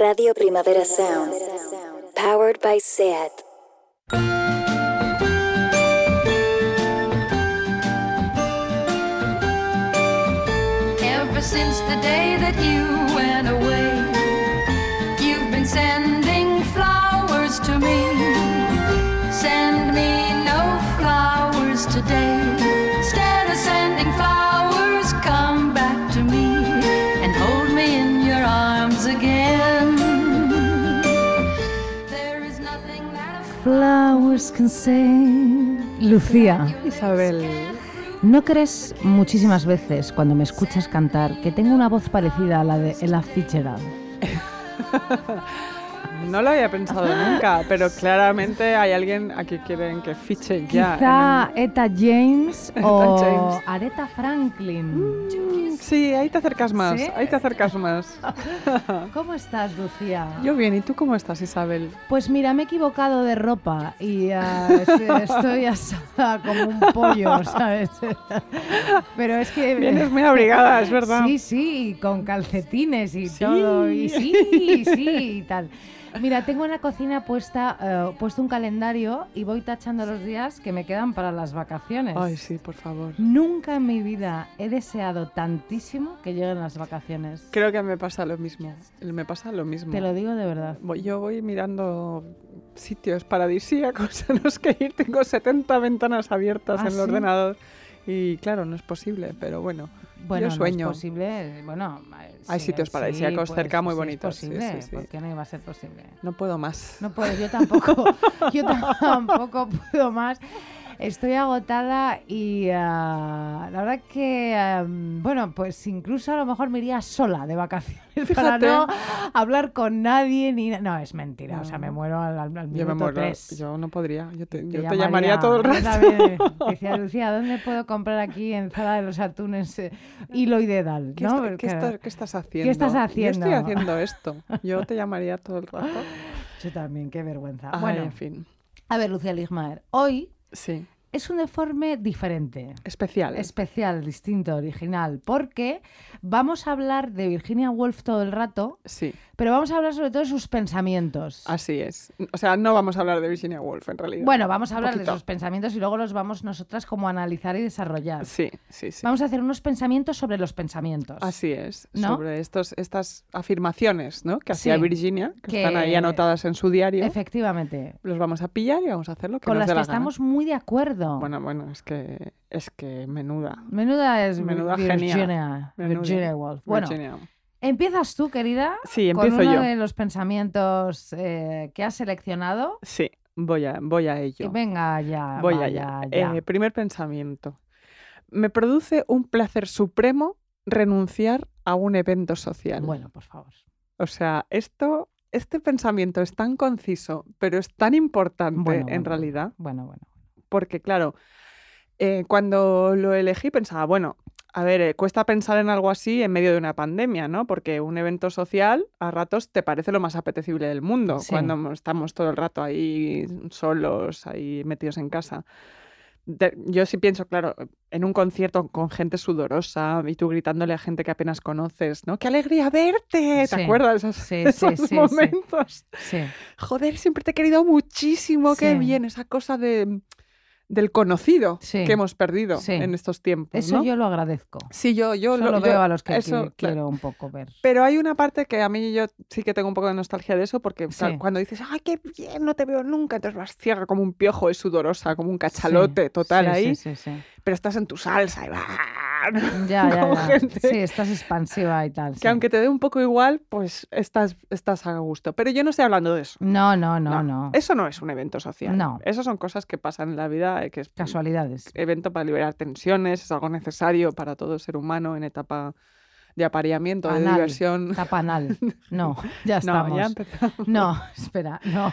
Radio Primavera Sound. Powered by SEAT. Ever since the day that you Lucía, Isabel. ¿no crees muchísimas veces cuando me escuchas cantar que tengo una voz parecida a la de Ella Fitzgerald? No lo había pensado nunca, pero claramente hay alguien a quien quieren que fiche ya. Quizá Eta James o James. Aretha Franklin. el- Sí, ahí te acercas más, ¿Sí? ahí te acercas más. ¿Cómo estás, Lucía? Yo bien, ¿y tú cómo estás, Isabel? Pues mira, me he equivocado de ropa y es- estoy asada como un pollo, ¿sabes? Pero es que... Vienes muy abrigada, es verdad. Sí, sí, con calcetines y Sí. todo. Y sí, sí, y tal. Mira, tengo en la cocina puesta, eh, puesto un calendario y voy tachando los días que me quedan para las vacaciones. Ay, sí, por favor. Nunca en mi vida he deseado tantísimo que lleguen las vacaciones. Creo que me pasa lo mismo. Me pasa lo mismo. Te lo digo de verdad. Yo voy mirando sitios paradisíacos a los que ir. Tengo 70 ventanas abiertas ¿Ah, en el sí? ordenador. Y claro, no es posible, pero bueno. Bueno, yo no sueño. es posible. Bueno, eh, Hay sí, sitios sí, paradisíacos cerca muy sí es bonitos, sí, posible. sí, sí. ¿Por qué no iba a ser posible? No puedo más. No puedo, yo tampoco. yo tampoco puedo más. Estoy agotada y ah, la verdad que, ah, bueno, pues incluso a lo mejor me iría sola de vacaciones para no hablar con nadie ni No, es mentira, o sea, me muero al, al- al Yo me muero. tres. Yo no podría. Yo te, Te yo te llamaría todo el rato. Decía, Lucía, ¿dónde puedo comprar aquí en Zara de los Atunes eh, hilo y dedal? ¿Qué, ¿no? está- qué estás, qué estás haciendo? Yo haciendo? estoy haciendo esto. Yo te llamaría todo el rato. Yo también, qué vergüenza. Ay, bueno, en fin. a ver, Lucía Ligmaer, hoy Sí. Es un deforme diferente. Especial. Especial, distinto, original, porque vamos a hablar de Virginia Woolf todo el rato, Sí, pero vamos a hablar sobre todo de sus pensamientos. así es. O sea, no vamos a hablar de Virginia Woolf en realidad. Bueno, vamos a hablar de sus pensamientos y luego los vamos nosotras como a analizar y desarrollar. Sí, sí, sí. Vamos a hacer unos pensamientos sobre los pensamientos. Así es, ¿No? sobre estos, estas afirmaciones ¿no? que hacía Sí, Virginia, que, que- están ahí anotadas en su diario. Efectivamente. Los vamos a pillar y vamos a hacer lo que Con nos las dé que la gana. estamos muy de acuerdo. Bueno, bueno, es que es que menuda. Menuda es Menuda Virginia, genia. Virginia Woolf. Bueno, Virginia. Empiezas tú, querida, Sí, con empiezo uno yo. de los pensamientos eh, que has seleccionado. Sí, voy a, voy a ello. venga ya, voy allá. Eh, primer pensamiento. Me produce un placer supremo renunciar a un evento social. Bueno, por favor. O sea, esto, este pensamiento es tan conciso, pero es tan importante Bueno, en bueno, realidad. Bueno, bueno. porque claro, eh, cuando lo elegí pensaba, bueno, a ver, eh, cuesta pensar en algo así en medio de una pandemia, ¿no? Porque un evento social a ratos te parece lo más apetecible del mundo, Sí. cuando mo- estamos todo el rato ahí solos, ahí metidos en casa. De- yo sí pienso, claro, en un concierto con gente sudorosa y tú gritándole a gente que apenas conoces, ¿no? ¡Qué alegría verte! Sí, ¿Te acuerdas de esos, sí, esos sí, sí, sí. momentos? Sí. Joder, siempre te he querido muchísimo, qué Sí. bien, esa cosa de, del conocido Sí. que hemos perdido Sí. en estos tiempos. Eso ¿no? yo lo agradezco. Sí, yo, yo lo veo yo- a los que eso, claro. quiero un poco ver. Pero hay una parte que a mí yo sí que tengo un poco de nostalgia de eso, porque claro, cuando dices, ¡ay, qué bien, no te veo nunca! Entonces vas ciega como un piojo, es sudorosa, como un cachalote total ahí, Sí, sí, sí. Pero estás en tu salsa y ¡ah! Ya, ya, ya. gente Sí, estás expansiva y tal. que sí. aunque te dé un poco igual, pues estás, estás a gusto. Pero yo no estoy hablando de eso. No, no, no, no. Eso no es un evento social. No. Eso son cosas que pasan en la vida, eh, que es Casualidades. evento para liberar tensiones, es algo necesario para todo ser humano en etapa de apareamiento, de diversión. Tapa anal. No, ya No, estamos. ya empezamos. No, espera, no.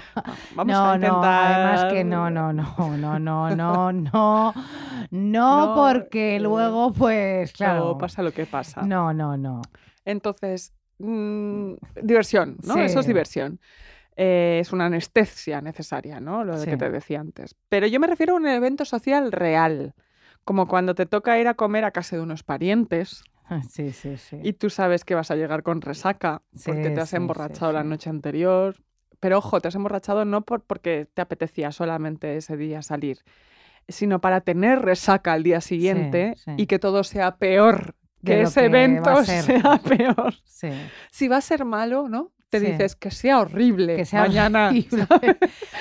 Vamos no, a intentar. no, además que no, no, no, no, no, no, no, no, No, porque eh, luego, pues, claro. Luego pasa lo que pasa. No, no, no. Entonces, mm, diversión, ¿no? Sí. Eso es diversión. Eh, es una anestesia necesaria, ¿no? Lo de Sí. que te decía antes. Pero yo me refiero a un evento social real, como cuando te toca ir a comer a casa de unos parientes, Sí, sí, sí. y tú sabes que vas a llegar con resaca porque te has emborrachado la noche anterior. Pero ojo, te has emborrachado no por, porque te apetecía solamente ese día salir, sino para tener resaca al día siguiente y que todo sea peor, que ese que evento sea peor. Sí. Si va a ser malo, ¿no? Te dices que sea horrible Que sea mañana. horrible.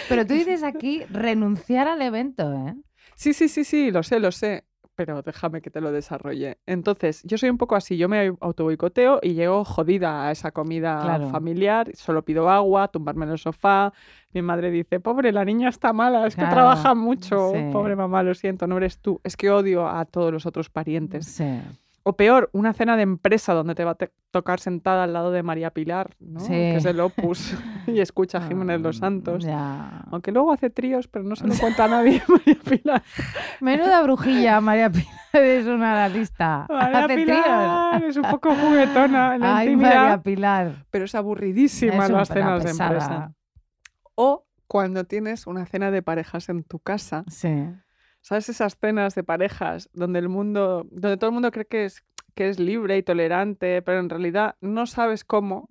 Pero tú dices aquí renunciar al evento, ¿eh? Sí, sí, sí, sí, lo sé, lo sé, pero déjame que te lo desarrolle. Entonces, yo soy un poco así, yo me autoboicoteo y llego jodida a esa comida Claro. familiar, solo pido agua, tumbarme en el sofá. Mi madre dice, pobre, la niña está mala, es que trabaja mucho, sí. pobre mamá, lo siento, no eres tú. Es que odio a todos los otros parientes. Sí. O peor, una cena de empresa donde te va a te- tocar sentada al lado de María Pilar, ¿no? Sí. que es el Opus, y escucha a Jiménez Los Santos. Ya. Aunque luego hace tríos, pero no se lo cuenta a nadie, María Pilar. Menuda brujilla, María Pilar, es una artista. María Hace Pilar tríos. es un poco juguetona en la Ay, intimidad, María Pilar. pero es aburridísima Es las cenas de empresa. O cuando tienes una cena de parejas en tu casa, Sí. ¿Sabes esas cenas de parejas donde el mundo, donde todo el mundo cree que es, que es libre y tolerante, pero en realidad no sabes cómo?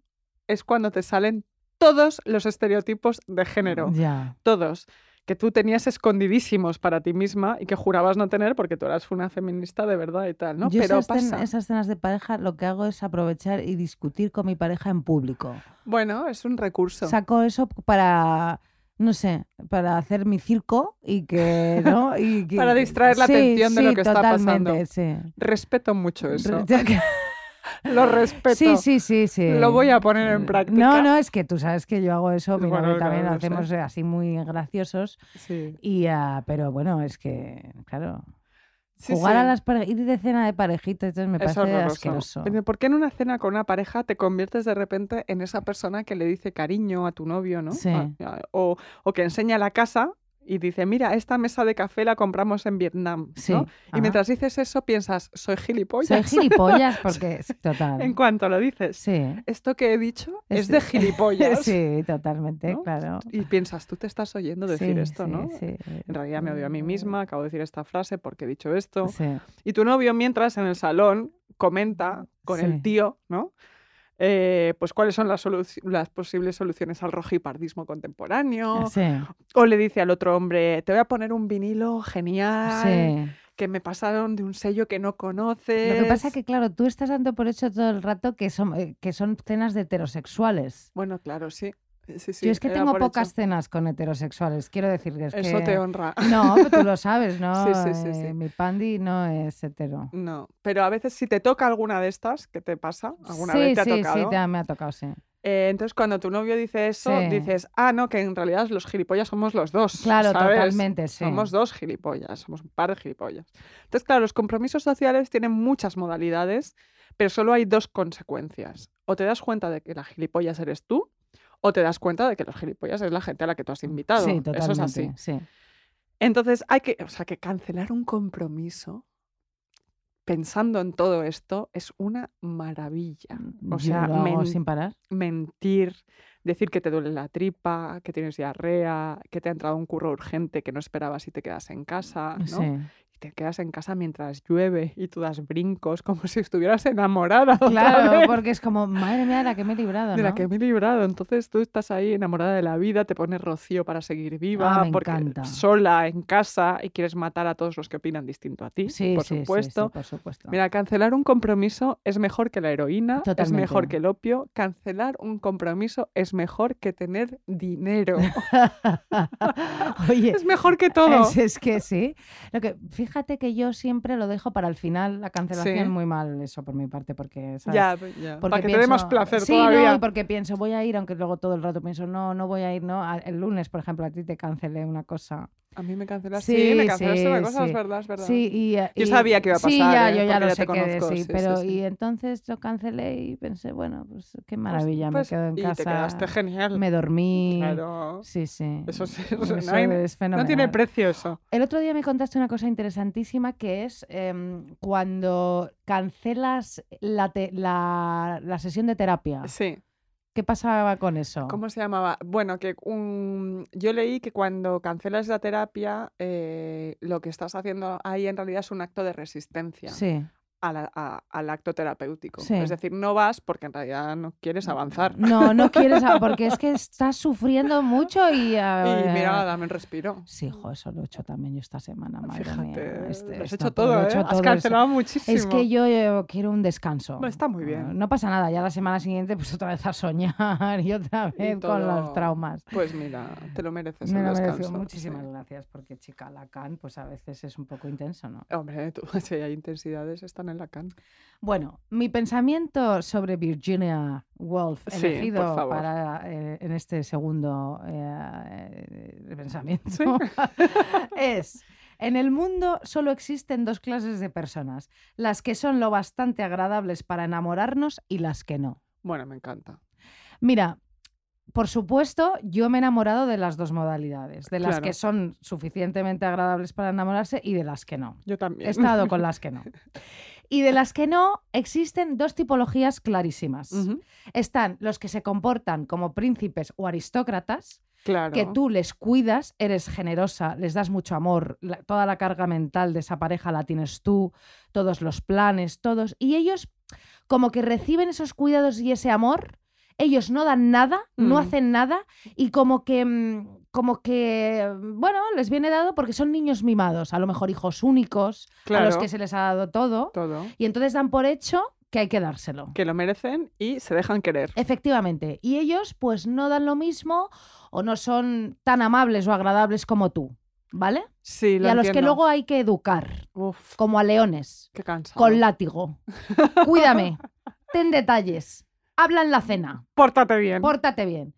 Es cuando te salen todos los estereotipos de género, Ya. todos que tú tenías escondidísimos para ti misma y que jurabas no tener porque tú eras una feminista de verdad y tal, ¿no? Yo pero esas, pasa. esas cenas de pareja lo que hago es aprovechar y discutir con mi pareja en público. Bueno, es un recurso. Saco eso para, no sé, para hacer mi circo y que, ¿no? Y que- Para distraer la Sí, atención de lo que está pasando. Sí. Respeto mucho eso. Re- ya que- Lo respeto. Sí, sí, sí, sí. Lo voy a poner en práctica. No, no, es que tú sabes que yo hago eso, mi Bueno, novio claro, también lo sé. hacemos así muy graciosos. Sí. Y, ah, pero bueno, es que, claro, Sí, jugar sí. a las pare- ir de cena de parejitas entonces me Es parece asqueroso. ¿Por qué en una cena con una pareja te conviertes de repente en esa persona que le dice cariño a tu novio, ¿no? Sí. A- a- O, o que enseña la casa y dice, mira, esta mesa de café la compramos en Vietnam, Sí. Y mientras dices eso piensas, soy gilipollas. Soy gilipollas porque, sí, total. en cuanto lo dices, Sí. esto que he dicho es, Es- de gilipollas. Sí, totalmente, ¿no? claro. Y piensas, tú te estás oyendo decir Sí, esto, ¿no? sí. En realidad me odio a mí misma, acabo de decir esta frase porque he dicho esto. Sí. Y tu novio, mientras en el salón, comenta con el tío, ¿no? Eh, pues cuáles son las, posibles soluciones al rojipardismo contemporáneo. Sí, O le dice al otro hombre, te voy a poner un vinilo genial sí. que me pasaron de un sello que no conoces. Lo que pasa es que, claro, tú estás dando por hecho todo el rato que son, eh, que son cenas de heterosexuales. Bueno, claro, sí. Sí, sí, Yo es que tengo hecho. pocas cenas con heterosexuales, quiero decir que es Eso que... te honra. No, pero tú lo sabes, ¿no? Sí, sí, sí, sí. Eh, Mi pandi no es hetero. No, pero a veces si te toca alguna de estas, ¿qué te pasa? ¿Alguna sí, vez te ha sí, tocado? sí, te- me ha tocado, sí. Eh, entonces, cuando tu novio dice eso, Sí. dices, ah, no, que en realidad los gilipollas somos los dos. Claro, ¿sabes? totalmente, sí. Somos dos gilipollas, somos un par de gilipollas. Entonces, claro, los compromisos sociales tienen muchas modalidades, pero solo hay dos consecuencias. O te das cuenta de que la gilipollas eres tú, o te das cuenta de que los gilipollas es la gente a la que tú has invitado. Sí, totalmente. Eso es así. Sí. Entonces, hay que, o sea, que cancelar un compromiso pensando en todo esto es una maravilla. O Yo sea, men- sin parar. mentir, decir que te duele la tripa, que tienes diarrea, que te ha entrado un curro urgente que no esperabas y te quedas en casa, ¿no? Sí. Te quedas en casa mientras llueve y tú das brincos como si estuvieras enamorada Claro, porque es como, madre mía, de la que me he librado, de la ¿no? que me he librado. Entonces tú estás ahí enamorada de la vida, te pones rocío para seguir viva, Ah, me porque encanta. sola en casa y quieres matar a todos los que opinan distinto a ti, Sí, por sí, sí, sí, supuesto. por supuesto. Mira, cancelar un compromiso es mejor que la heroína, es mejor que el opio. Cancelar un compromiso es mejor que tener dinero. Oye, es mejor que todo. Es, es que sí. Lo que, fíjate que yo siempre lo dejo para el final, la cancelación, Sí. muy mal eso por mi parte, porque, ¿sabes? Ya, ya. Porque Para que te dé más placer sí, todavía. no, y porque pienso, voy a ir, aunque luego todo el rato pienso, no, no voy a ir, no. El lunes, por ejemplo, a ti te cancelé una cosa. A mí me cancelaste. Sí, Sí, me cancelaste sí, una cosa, sí. es verdad, es verdad. Sí, y, eh, Yo sabía que iba a Sí, pasar, ya, ¿eh? yo ya Porque lo ya sé te que conozco, sí, sí, sí, pero sí. y entonces lo cancelé y pensé, bueno, pues qué Pues- maravilla, pues, me quedo en y casa. te quedaste genial. Me dormí. Claro. Sí, sí. Eso, sí, Eso eso no, hay- es no fenomenal. tiene precio eso. El otro día me contaste una cosa interesantísima que es em, cuando cancelas la, te- la, la sesión de terapia. Sí. ¿Qué pasaba con eso? ¿Cómo se llamaba? Bueno, que un... yo leí que cuando cancelas la terapia, eh, lo que estás haciendo ahí en realidad es un acto de resistencia Sí, la- a- al acto terapéutico. Sí. Es decir, no vas porque en realidad no quieres avanzar. No, no quieres, a- porque es que estás sufriendo mucho y... Y eh, mira, dame un respiro. Sí, hijo, eso lo he hecho también yo esta semana, madre Fíjate, mía. este- lo has hecho todo, he ¿eh? hecho Has todo, cancelado muchísimo. Es que yo quiero un descanso. Está muy bien. No pasa nada, ya la semana siguiente pues otra vez a soñar y otra Y vez con los traumas. Pues mira, te lo mereces Me el lo descanso. mereció. Muchísimas sí. gracias, porque chica, Lacan pues a veces es un poco intenso, ¿no? Hombre, tú, si hay intensidades, están en Lacan. Bueno, mi pensamiento sobre Virginia Woolf, Sí, elegido para, eh, en este segundo eh, eh, pensamiento, Sí. es, en el mundo solo existen dos clases de personas, las que son lo bastante agradables para enamorarnos y las que no. Bueno, me encanta. Mira, por supuesto, yo me he enamorado de las dos modalidades, de las Claro. que son suficientemente agradables para enamorarse y de las que no. Yo también. He estado con las que no. Y de las que no, existen dos tipologías clarísimas. Están los que se comportan como príncipes o aristócratas, Claro. que tú les cuidas, eres generosa, les das mucho amor, la- toda la carga mental de esa pareja la tienes tú, todos los planes, todos. Y ellos como que reciben esos cuidados y ese amor, ellos no dan nada, no Mm. hacen nada y como que... Como que, bueno, les viene dado porque son niños mimados, a lo mejor hijos únicos, a los Claro. que se les ha dado todo, Todo. y entonces dan por hecho que hay que dárselo. Que lo merecen y se dejan querer. Efectivamente. Y ellos pues no dan lo mismo o no son tan amables o agradables como tú, ¿vale? Sí, lo y a los que luego hay que educar, Uf, como a leones, qué cansado. con látigo. Cuídame, ten detalles, habla en la cena, Pórtate bien. pórtate bien.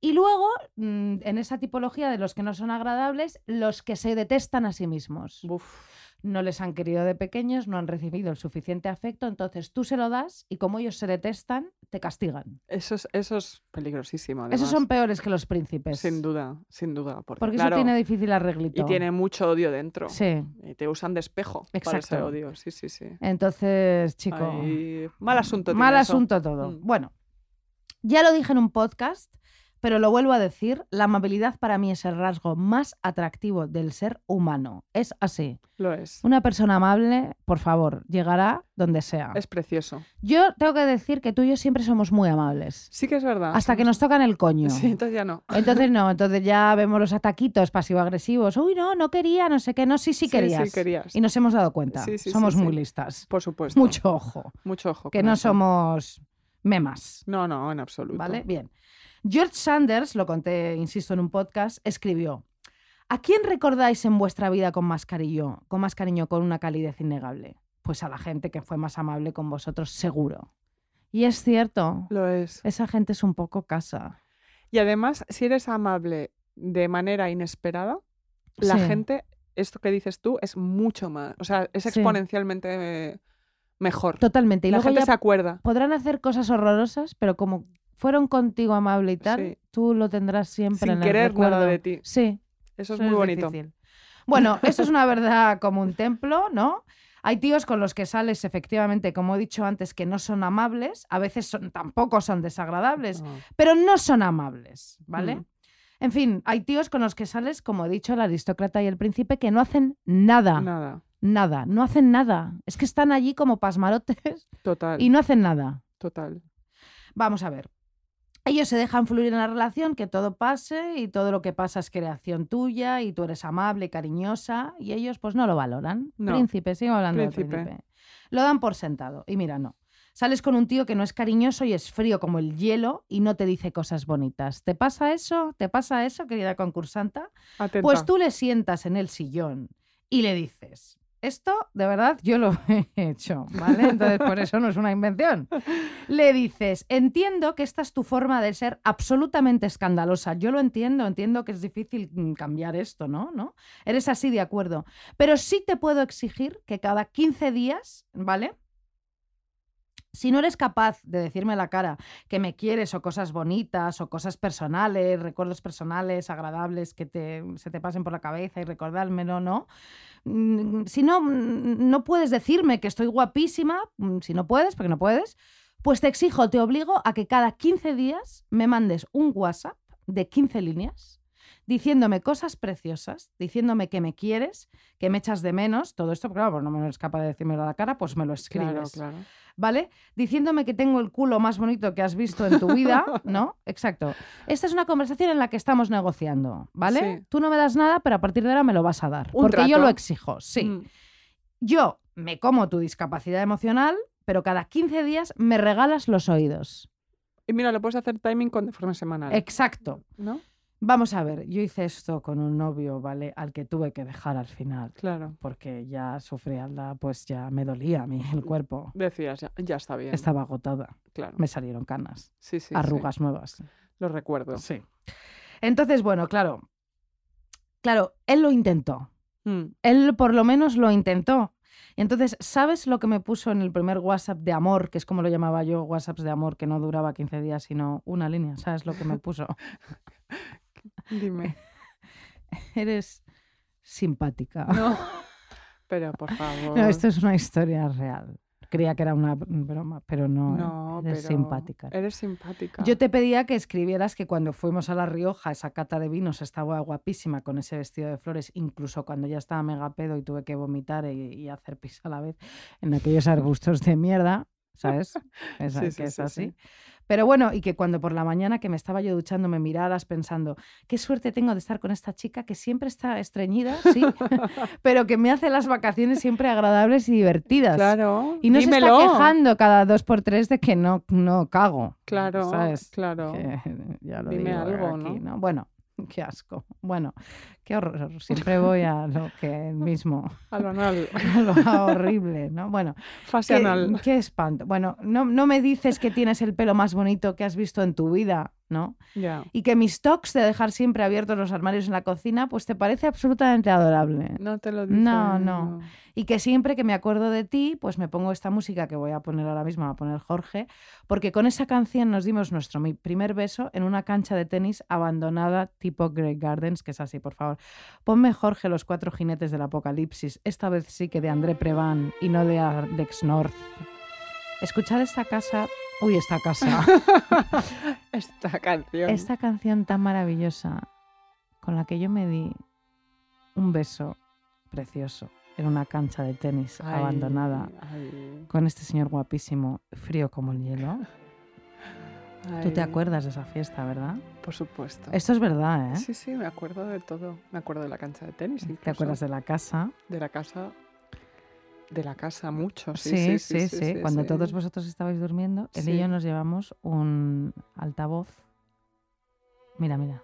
Y luego, mm, en esa tipología de los que no son agradables, los que se detestan a sí mismos. Uf, No les han querido de pequeños, no han recibido el suficiente afecto, entonces tú se lo das y como ellos se detestan, te castigan. eso es, eso es peligrosísimo. Esos son peores que los príncipes. Sin duda, sin duda. Porque, Porque claro, eso tiene difícil arreglito. y tiene mucho odio dentro. Sí. Y te usan de espejo para ese Exacto. odio. Sí, sí, sí. Entonces, chico. Mal asunto. mal eso. asunto todo. Mm. Bueno, ya lo dije en un podcast, pero lo vuelvo a decir. La amabilidad para mí es el rasgo más atractivo del ser humano. Es así. Lo es. Una persona amable, por favor, llegará donde sea. Es precioso. Yo tengo que decir que tú y yo siempre somos muy amables. Sí que es verdad. Hasta que nos tocan el coño. Sí, entonces ya no. Entonces no, entonces ya vemos los ataquitos pasivo-agresivos. Uy, no, no quería, no sé qué. No, sí, sí Sí, querías. sí querías. Y nos hemos dado cuenta. Sí, sí, sí, somos sí. muy listas. Por supuesto. Mucho ojo. Mucho ojo. Que no eso. somos memas. No, no, en absoluto. ¿Vale? Bien. George Sanders, lo conté, insisto, en un podcast, escribió: ¿A quién recordáis en vuestra vida con más cariño, con más cariño, con una calidez innegable? Pues a la gente que fue más amable con vosotros, seguro. Y es cierto, Lo es. esa gente es un poco casa. Y además, si eres amable de manera inesperada, la Sí. gente, esto que dices tú, es mucho más. O sea, es exponencialmente mejor. Totalmente. Y la luego gente se acuerda. podrán hacer cosas horrorosas, pero como fueron contigo amable y tal, Sí. tú lo tendrás siempre Sin en el querer nada recuerdo. de ti. Sí, Eso es eso muy bonito. difícil. Bueno, eso es una verdad como un templo, ¿no? Hay tíos con los que sales, efectivamente, como he dicho antes, que no son amables, a veces son, tampoco son desagradables, No. pero no son amables, ¿vale? Mm. En fin, hay tíos con los que sales, como he dicho, el aristócrata y el príncipe, que no hacen nada, Nada. nada, no hacen nada. Es que están allí como pasmarotes Total. y no hacen nada. Total. Vamos a ver. Ellos se dejan fluir en la relación, que todo pase y todo lo que pasa es creación tuya y tú eres amable y cariñosa y ellos pues no lo valoran. No. Príncipe, sigo hablando del Príncipe. príncipe. Lo dan por sentado. Y mira, no. Sales con un tío que no es cariñoso y es frío como el hielo y no te dice cosas bonitas. ¿Te pasa eso? ¿Te pasa eso, querida concursanta? Atenta. Pues tú le sientas en el sillón y le dices, esto de verdad yo lo he hecho, ¿vale? Entonces por eso no es una invención. Le dices, entiendo que esta es tu forma de ser absolutamente escandalosa. Yo lo entiendo, entiendo que es difícil mm, cambiar esto, ¿no? ¿no? Eres así de acuerdo. Pero sí te puedo exigir que cada 15 días, ¿vale? Si no eres capaz de decirme a la cara que me quieres o cosas bonitas o cosas personales, recuerdos personales, agradables que se te pasen por la cabeza y recordármelo, ¿no? Mm, Si no, mm, no puedes decirme que estoy guapísima, mm, si no puedes, porque no puedes, pues te exijo, te obligo a que cada 15 días me mandes un WhatsApp de 15 líneas diciéndome cosas preciosas, diciéndome que me quieres, que me echas de menos, todo esto, claro, pues no me es capaz de decírmelo a la cara, pues me lo escribes. Claro, claro. ¿Vale? Diciéndome que tengo el culo más bonito que has visto en tu vida, ¿no? Exacto. Esta es una conversación en la que estamos negociando, ¿vale? Sí. Tú no me das nada, pero a partir de ahora me lo vas a dar. Un porque yo lo exijo, sí. Mm, Yo me como tu discapacidad emocional, pero cada 15 días me regalas los oídos. Y mira, lo puedes hacer timing con de forma semanal. Exacto. ¿No? Vamos a ver, yo hice esto con un novio, ¿vale? Al que tuve que dejar al final, Claro. porque ya su frialdad, pues ya me dolía a mí el cuerpo. Decías, ya, ya está bien. Estaba agotada, Claro. me salieron canas, Sí, sí, sí. arrugas nuevas. Lo recuerdo. Sí. Entonces, bueno, claro, claro, él lo intentó. Mm, Él por lo menos lo intentó. Entonces, ¿sabes lo que me puso en el primer WhatsApp de amor, que es como lo llamaba yo, WhatsApps de amor, que no duraba 15 días, sino una línea? ¿Sabes lo que me puso? Dime. Eres simpática. No. Pero por favor. No, esto es una historia real. Creía que era una broma, pero no. ¿eh? No, eres pero simpática. Eres simpática. Yo te pedía que escribieras que cuando fuimos a La Rioja, esa cata de vinos estaba guapísima con ese vestido de flores, incluso cuando ya estaba mega pedo y tuve que vomitar y, y hacer pis a la vez en aquellos arbustos de mierda, ¿sabes? Esa- Sí, que es sí, así. Pero bueno, y que cuando por la mañana que me estaba yo duchando me miraras pensando, qué suerte tengo de estar con esta chica que siempre está estreñida, sí, pero que me hace las vacaciones siempre agradables y divertidas. Claro. Y no dímelo. se está quejando cada dos por tres de que no, no cago. Claro, ¿Sabes? claro. Que ya lo Dime digo algo, aquí, ¿no? Bueno, qué asco. Bueno, qué horror. Siempre voy a lo que mismo, A lo anal. a lo horrible, ¿no? Bueno, Fase qué, anal. qué espanto. Bueno, no, no me dices que tienes el pelo más bonito que has visto en tu vida, ¿no? Ya. Y que mis tocs de dejar siempre abiertos los armarios en la cocina, pues te parece absolutamente adorable. No te lo dice. No, no. Y que siempre que me acuerdo de ti, pues me pongo esta música que voy a poner ahora mismo, va a poner Jorge, porque con esa canción nos dimos nuestro mi primer beso en una cancha de tenis abandonada tipo Grey Gardens, que es así, por favor. Ponme Jorge los cuatro jinetes del apocalipsis, esta vez sí que de André Preván y no de Alex North. Escuchad esta casa, uy, esta casa, Esta canción. esta canción tan maravillosa con la que yo me di un beso precioso en una cancha de tenis Ay, abandonada ay, con este señor guapísimo, frío como el hielo. Tú te ay. acuerdas de esa fiesta, ¿verdad? Por supuesto. Esto es verdad, ¿eh? Sí, sí, me acuerdo de todo. Me acuerdo de la cancha de tenis. ¿Te incluso. acuerdas de la casa? De la casa. De la casa mucho, sí. Sí, Sí, sí, sí. Cuando sí. todos vosotros estabais durmiendo, él y Sí. yo nos llevamos un altavoz. Mira, mira.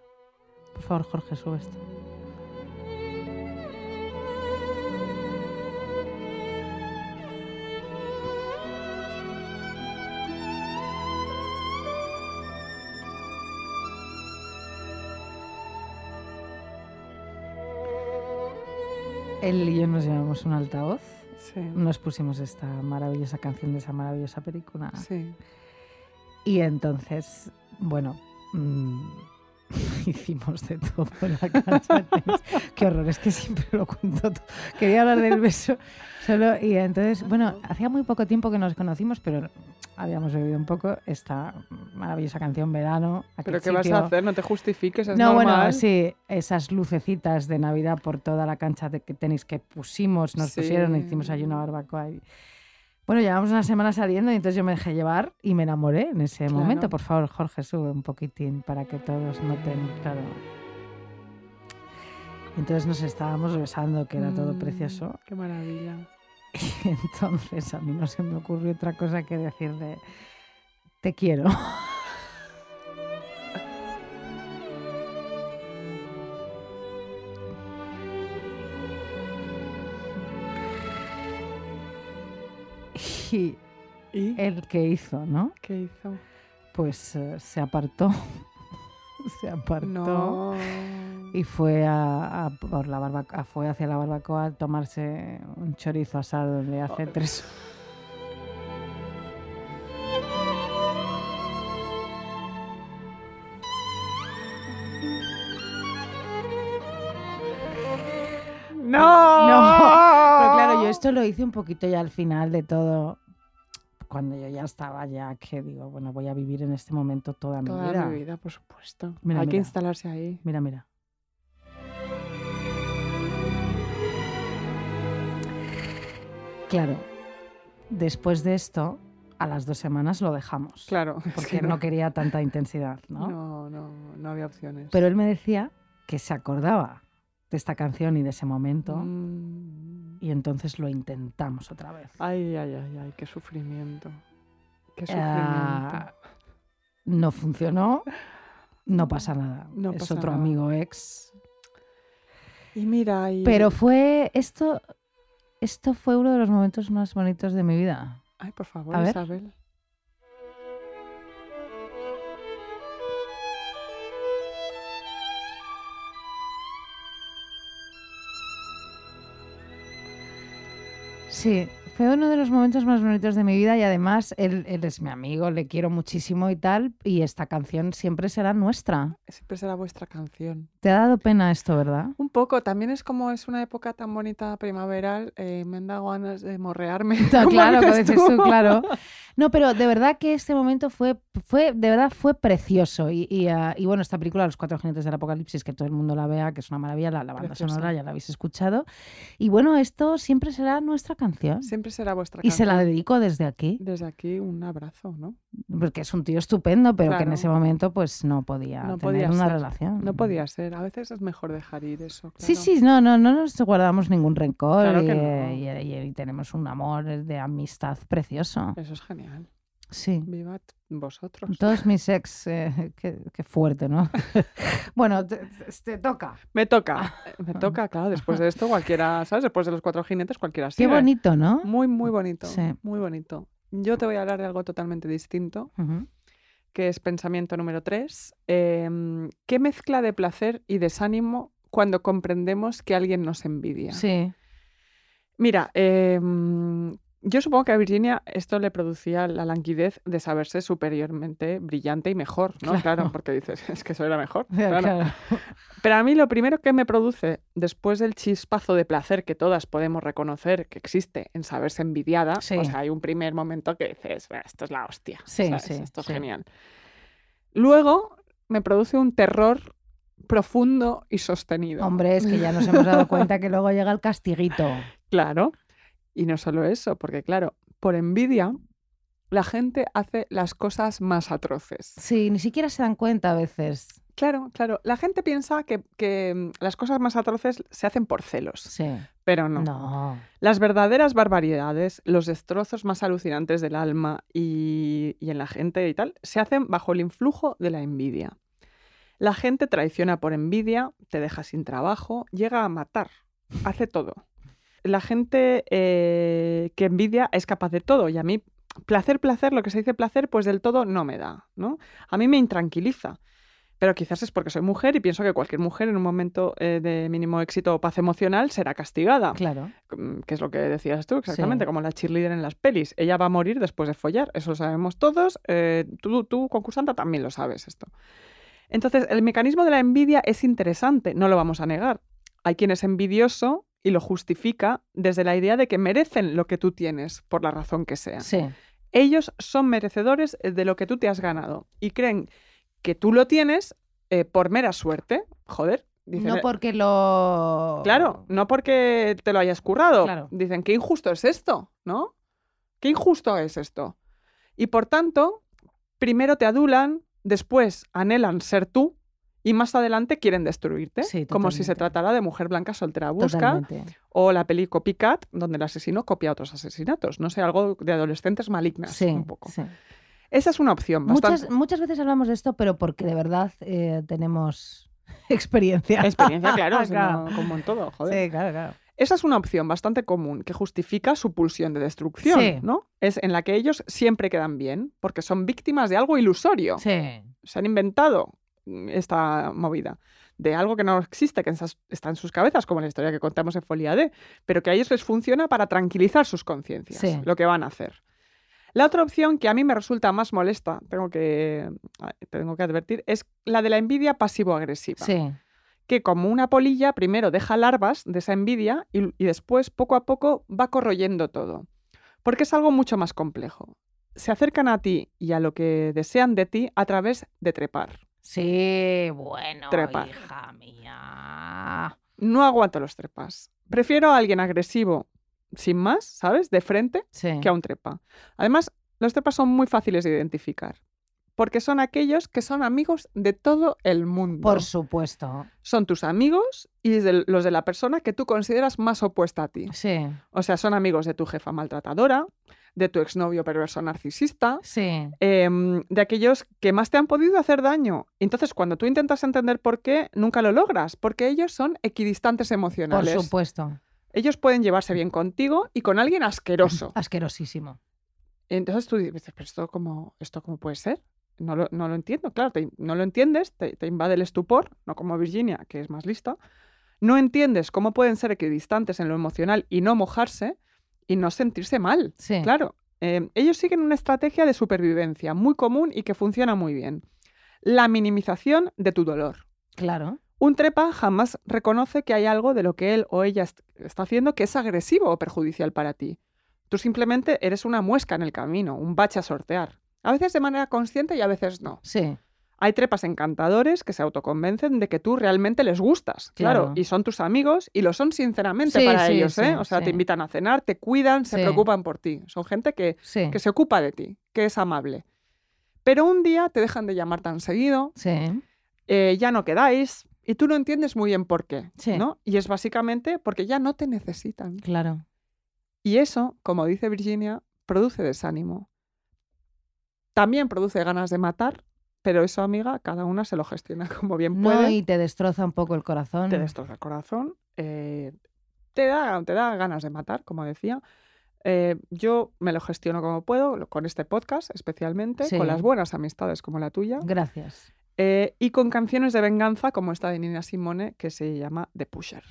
Por favor, Jorge, sube esto. Él y yo nos llevamos un altavoz. Sí. Nos pusimos esta maravillosa canción de esa maravillosa película. Sí. Y entonces, bueno, mm, hicimos de todo en la cancha de tenis. Qué horror, es que siempre lo cuento todo. Quería hablar del beso solo. Y entonces, bueno, hacía muy poco tiempo que nos conocimos, pero habíamos bebido un poco esta maravillosa canción Verano. ¿Pero qué vas a hacer? No te justifiques, es no, normal. bueno, sí, esas lucecitas de Navidad por toda la cancha de tenis que pusimos, nos pusieron, hicimos allí una barbacoa. y- Bueno, llevamos una semana saliendo y entonces yo me dejé llevar y me enamoré en ese Claro. momento. Por favor, Jorge, sube un poquitín para que todos noten, claro. Entonces nos estábamos besando, que era todo Mm, precioso. Qué maravilla. Y entonces a mí no se me ocurrió otra cosa que decirle, te quiero. ¿Y él que hizo, ¿no? qué hizo? Pues eh, se apartó. se apartó. No. Y fue, a, a por la barbacoa, fue hacia la barbacoa a tomarse un chorizo asado de hace tres ¡No! No, Pero claro, yo esto lo hice un poquito ya al final de todo, cuando yo ya estaba ya que digo, bueno, voy a vivir en este momento toda, mi vida. Toda mi vida, por supuesto. Hay que instalarse ahí. Mira, mira. Claro, después de esto, a las dos semanas lo dejamos. Claro. Porque no. quería tanta intensidad, ¿no? No, no, no había opciones. Pero él me decía que se acordaba de esta canción y de ese momento. Mm y entonces lo intentamos otra vez. Ay, ay, ay, ay, qué sufrimiento. Qué Ah, sufrimiento. no funcionó, no pasa nada. No es pasa otro nada. amigo ex. Y mira, y... Pero fue esto, esto fue uno de los momentos más bonitos de mi vida. Ay, por favor, A ver. Sí, fue uno de los momentos más bonitos de mi vida y además él, él es mi amigo, le quiero muchísimo y tal, y esta canción siempre será nuestra. Siempre será vuestra canción. ¿Te ha dado pena esto, verdad? Un poco, también es como es una época tan bonita primaveral, eh, me han dado ganas de morrearme. Como claro, dices tú, claro. No, pero de verdad que este momento fue, fue de verdad fue precioso. Y, y, ah, y bueno, esta película, Los Cuatro Jinetes del Apocalipsis, que todo el mundo la vea, que es una maravilla, la, la banda Preciosa. sonora ya la habéis escuchado. Y bueno, esto siempre será nuestra canción. Siempre será vuestra Y canción. se la dedico desde aquí, Desde aquí un abrazo, ¿no? porque es un tío estupendo, pero que en ese momento pues no podía No tener podía una ser. relación. No podía ser. A veces es mejor dejar ir eso. Sí, claro. sí, no, no, no nos guardamos ningún rencor Claro y, que no. y- y- y tenemos un amor de amistad precioso. Eso es genial. Sí. Viva vosotros. Todos mis ex, eh, qué, qué fuerte, ¿no? bueno, te, toca. Me toca. eh, Me toca, claro. Después de esto, cualquiera, ¿sabes? Después de los cuatro jinetes, cualquiera Qué sigue. bonito, ¿no? Muy, muy bonito. Sí. Muy bonito. Yo te voy a hablar de algo totalmente distinto, que es pensamiento número tres. Em, ¿Qué mezcla de placer y desánimo cuando comprendemos que alguien nos envidia? Sí, Mira, em, yo supongo que a Virginia esto le producía la languidez de saberse superiormente brillante y mejor, ¿no? Claro. Claro, porque dices, es que eso era mejor. Claro. claro. Pero a mí lo primero que me produce, después del chispazo de placer que todas podemos reconocer que existe en saberse envidiada, Sí. o sea, hay un primer momento que dices, "Bueno, esto es la hostia, Sí, ¿sabes? sí, esto es genial. Luego me produce un terror profundo y sostenido. Hombre, es que ya nos hemos dado cuenta que luego llega el castiguito. Claro. Y no solo eso, porque claro, por envidia, la gente hace las cosas más atroces. Sí, ni siquiera se dan cuenta a veces. Claro, claro. La gente piensa que, que, mm, las cosas más atroces se hacen por celos, Sí. pero no. No. Las verdaderas barbaridades, los destrozos más alucinantes del alma y, y en la gente y tal, se hacen bajo el influjo de la envidia. La gente traiciona por envidia, te deja sin trabajo, llega a matar, hace todo. La gente eh, que envidia es capaz de todo y a mí placer, placer, lo que se dice placer, pues del todo no me da, ¿no? A mí me intranquiliza. Pero quizás es porque soy mujer y pienso que cualquier mujer en un momento eh, de mínimo éxito o paz emocional será castigada Claro. mm, que es lo que decías tú, exactamente, como la cheerleader en las pelis. Ella va a morir después de follar, eso lo sabemos todos. eh, tú, tú, concursanta, también lo sabes esto. Entonces, el mecanismo de la envidia es interesante, no lo vamos a negar. Hay quien es envidioso y lo justifica desde la idea de que merecen lo que tú tienes, por la razón que sea. Sí. Ellos son merecedores de lo que tú te has ganado y creen que tú lo tienes eh, por mera suerte. Joder. dicen, No eh, porque lo. Claro, no porque te lo hayas currado. Claro. Dicen, qué injusto es esto, ¿no? Qué injusto es esto. Y por tanto, primero te adulan, después anhelan ser tú y más adelante quieren destruirte. Sí, como si se tratara de mujer blanca soltera busca Totalmente. o la peli Copycat, donde el asesino copia otros asesinatos. No sé, algo de adolescentes malignas, Sí, un poco. sí. Esa es una opción bastante. Muchas, muchas veces hablamos de esto, pero porque de verdad eh, tenemos experiencia. Experiencia, claro, como en todo, joder. Sí, claro, claro. Esa es una opción bastante común que justifica su pulsión de destrucción, Sí. ¿no? Es en la que ellos siempre quedan bien, porque son víctimas de algo ilusorio. Sí. Se han inventado esta movida de algo que no existe, que está en sus cabezas, como la historia que contamos en Folia D, pero que a ellos les funciona para tranquilizar sus conciencias, Sí. lo que van a hacer. La otra opción que a mí me resulta más molesta, tengo que, tengo que advertir, es la de la envidia pasivo-agresiva Sí. que como una polilla primero deja larvas de esa envidia y, y después poco a poco va corroyendo todo. Porque es algo mucho más complejo. Se acercan a ti y a lo que desean de ti a través de trepar. Sí, bueno, Trepar. hija mía. No aguanto los trepas. Prefiero a alguien agresivo sin más, ¿sabes? De frente Sí. que a un trepa. Además, los trepas son muy fáciles de identificar, porque son aquellos que son amigos de todo el mundo. Por supuesto. Son tus amigos y de- los de la persona que tú consideras más opuesta a ti. Sí, O sea, son amigos de tu jefa maltratadora, de tu exnovio perverso narcisista, sí. em, de aquellos que más te han podido hacer daño. Entonces, cuando tú intentas entender por qué, nunca lo logras, porque ellos son equidistantes Por emocionales. supuesto. Ellos pueden llevarse bien contigo y con alguien asqueroso. Asquerosísimo. Entonces tú dices, pero esto cómo, esto cómo puede ser? No lo, no lo entiendo. Claro, te- no lo entiendes, te, te invade el estupor, no como Virginia, que es más lista. No entiendes cómo pueden ser equidistantes en lo emocional y no mojarse y no sentirse mal. Sí. Claro, eh, ellos siguen una estrategia de supervivencia muy común y que funciona muy bien. La minimización de tu dolor. Claro. Un trepa jamás reconoce que hay algo de lo que él o ella est- está haciendo que es agresivo o perjudicial para ti. Tú simplemente eres una muesca en el camino, un bache a sortear. A veces de manera consciente y a veces no. Sí. Hay trepas encantadores que se autoconvencen de que tú realmente les gustas, claro, Claro. y son tus amigos y lo son sinceramente Sí, para sí, ellos, ¿eh? sí, O sea, te invitan a cenar, te cuidan, se preocupan por ti. Son gente que, que se ocupa de ti, que es amable. Pero un día te dejan de llamar tan seguido, Sí. eh, ya no quedáis y tú no entiendes muy bien por qué, Sí. ¿no? Y es básicamente porque ya no te necesitan. Claro. Y eso, como dice Virginia, produce desánimo. También produce ganas de matar, pero eso, amiga, cada una se lo gestiona como bien No, puede. y te destroza un poco el corazón. Te destroza el corazón, eh, te, da, te da ganas de matar, como decía. Eh, yo me lo gestiono como puedo, con este podcast especialmente, Sí. con las buenas amistades como la tuya, Gracias. eh, y con canciones de venganza como esta de Nina Simone que se llama The Pusher.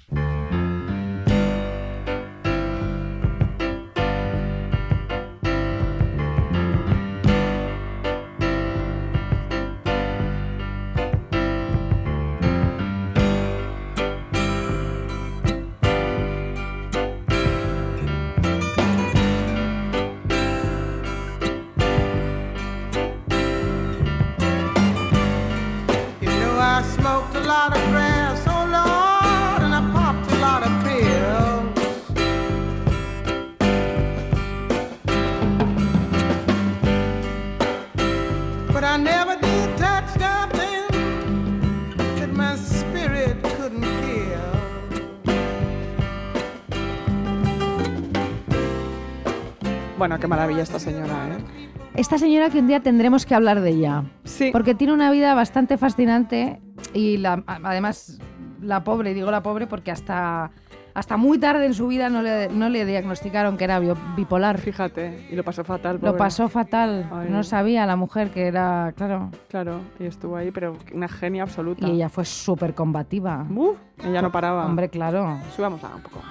Maravilla esta señora, ¿eh? Esta señora que un día tendremos que hablar de ella. Sí. Porque tiene una vida bastante fascinante y la- a- además la pobre, digo la pobre porque hasta, hasta muy tarde en su vida no le, no le diagnosticaron que era bipolar. Fíjate, y lo pasó fatal. Lo pobre. pasó fatal. Ay. No sabía la mujer que era, claro. Claro, y estuvo ahí, pero una genia absoluta. Y ella fue súper combativa. Uf, ella no paraba. Hombre, claro. Subámosla un poco.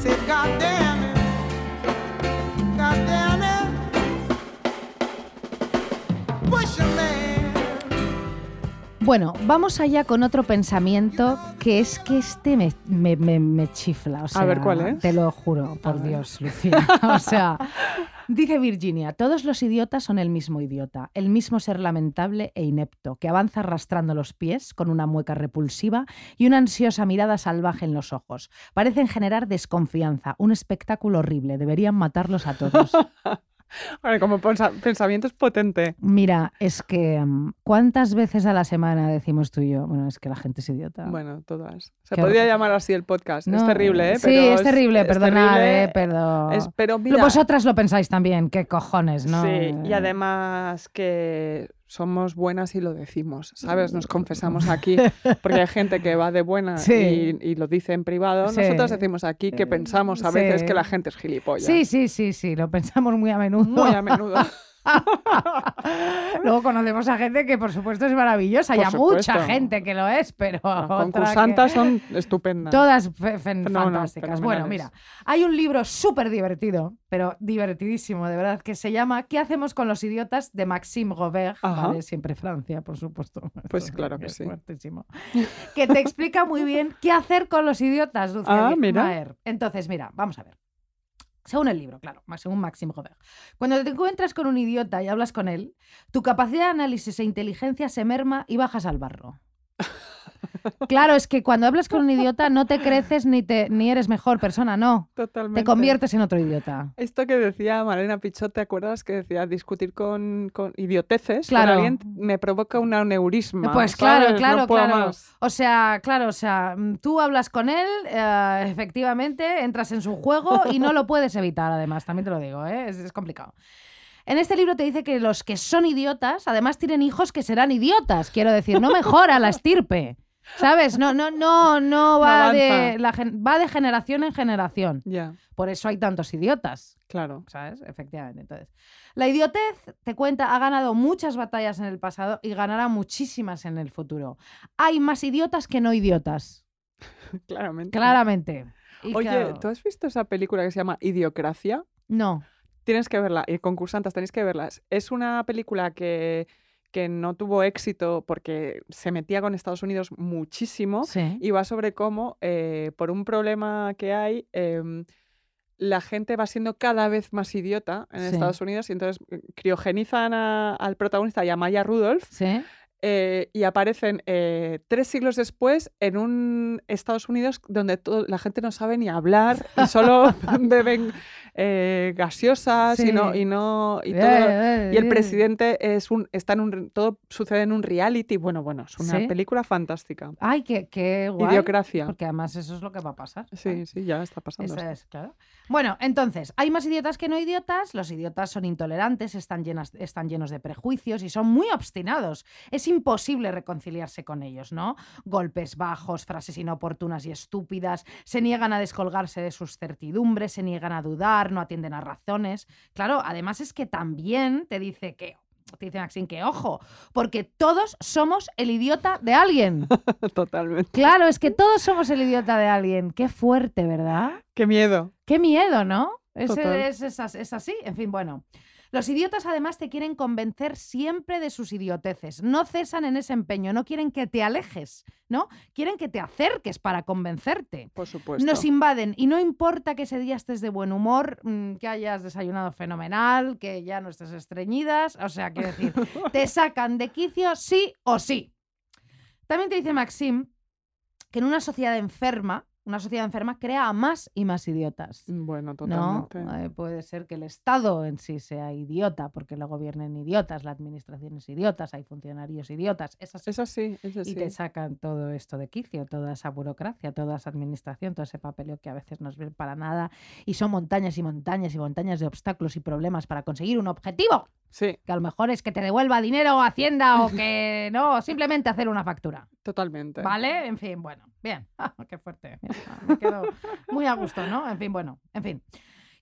Said, God damn it. God damn it. Pusher man. Bueno, vamos allá con otro pensamiento que es que este me, me- me- me chifla. O sea, ver, ¿cuál es? Te lo juro, por. Dios, Lucía. O sea, dice Virginia, todos los idiotas son el mismo idiota, el mismo ser lamentable e inepto, que avanza arrastrando los pies con una mueca repulsiva y una ansiosa mirada salvaje en los ojos. Parecen generar desconfianza, un espectáculo horrible, deberían matarlos a todos. Como pensa- pensamiento es potente. Mira, es que mm, ¿cuántas veces a la semana decimos tú y yo? Bueno, es que la gente es idiota. Bueno, todas. Se Qué podría llamar así el podcast. es terrible, ¿eh? Sí, es terrible, perdonad, terrible. eh, pero... Es- pero mira, Vosotras lo pensáis también, qué cojones, ¿no? Sí, y además que somos buenas y lo decimos, ¿sabes? Nos confesamos aquí, porque hay gente que va de buena Sí. y, y lo dice en privado. Sí. Nosotras decimos aquí que pensamos a Sí. veces que la gente es gilipollas. Sí, sí, sí, sí, lo pensamos muy a menudo. Muy a menudo. Luego conocemos a gente que, por supuesto, es maravillosa. Por y a mucha gente que lo es, pero. Las concursantas que- son estupendas. Todas fantásticas. bueno, mira, hay un libro súper divertido, pero divertidísimo, de verdad, que se llama ¿Qué hacemos con los idiotas? de Maxime Robert. Siempre Francia, por supuesto. Pues claro que sí. Que te explica muy bien qué hacer con los idiotas, Lucía Ah, mira. Entonces, mira, vamos a ver. Según el libro, claro, según Maxime Robert. Cuando te encuentras con un idiota y hablas con él, tu capacidad de análisis e inteligencia se merma y bajas al barro. Claro, es que cuando hablas con un idiota no te creces ni, te, ni eres mejor persona, no. Totalmente. Te conviertes en otro idiota. Esto que decía Marina Pichot, ¿te acuerdas que decía discutir con, con idioteces? con Claro. alguien me provoca un aneurisma. Pues claro, ¿sabes? claro, No claro. más. O sea, claro, o sea, tú hablas con él, eh, efectivamente, entras en su juego y no lo puedes evitar, además, también te lo digo, ¿eh? es, es complicado. En este libro te dice que los que son idiotas, además tienen hijos que serán idiotas, quiero decir, no mejora la estirpe. ¿Sabes? No, no, no, no va, No de, avanza. la gen- va de generación en generación. Ya, Por eso hay tantos idiotas. claro. ¿sabes? Efectivamente. Entonces, la idiotez, te cuenta, ha ganado muchas batallas en el pasado y ganará muchísimas en el futuro. Hay más idiotas que no idiotas, Claramente. claramente. Y Oye, claro, ¿tú has visto esa película que se llama Idiocracia? No. Tienes que verla, y concursantes tenéis que verlas. Es una película que, que no tuvo éxito porque se metía con Estados Unidos muchísimo Sí. y va sobre cómo, eh, por un problema que hay, em, la gente va siendo cada vez más idiota en Sí. Estados Unidos y entonces eh, criogenizan a- al protagonista y a Maya Rudolph Sí. Eh, y aparecen eh, tres siglos después en un Estados Unidos donde to- la gente no sabe ni hablar y solo beben eh, gaseosas y no y no y, todo- y el presidente es un está en un todo sucede en un reality bueno bueno es una Sí. película fantástica Ay, qué, qué guay. Idiocracia Porque además eso es lo que va a pasar. sí sí ya está pasando Eso es, claro. Bueno, entonces, hay más idiotas que no idiotas. Los idiotas son intolerantes, están, llenas, están llenos de prejuicios y son muy obstinados. Es imposible reconciliarse con ellos, ¿no? Golpes bajos, frases inoportunas y estúpidas, se niegan a descolgarse de sus certidumbres, se niegan a dudar, no atienden a razones. Claro, además es que también te dice que. Te dice Maxine que ojo, porque todos somos el idiota de alguien. totalmente Claro, es que todos somos el idiota de alguien. Qué fuerte, ¿verdad? qué miedo Qué miedo, ¿no? Es, es, es es así. En fin, bueno. Los idiotas además te quieren convencer siempre de sus idioteces. No cesan en ese empeño, no quieren que te alejes, ¿no? Quieren que te acerques para convencerte. por supuesto Nos invaden y no importa que ese día estés de buen humor, mm, que hayas desayunado fenomenal, que ya no estés estreñidas, o sea, quiero decir, te sacan de quicio sí o sí. También te dice Maxim que en una sociedad enferma, una sociedad enferma crea a más y más idiotas. bueno ¿no? totalmente Eh, puede ser que el Estado en sí sea idiota, porque lo gobiernen idiotas, la administración es idiotas, hay funcionarios idiotas, es así. es así es Y te sacan todo esto de quicio, toda esa burocracia, toda esa administración, todo ese papeleo que a veces no sirve para nada. Y son montañas y montañas y montañas de obstáculos y problemas para conseguir un objetivo, sí que a lo mejor es que te devuelva dinero o Hacienda o que no, simplemente hacer una factura. totalmente ¿Vale? En fin, bueno, bien. Qué fuerte. Me quedo muy a gusto, ¿no? En fin, bueno, en fin.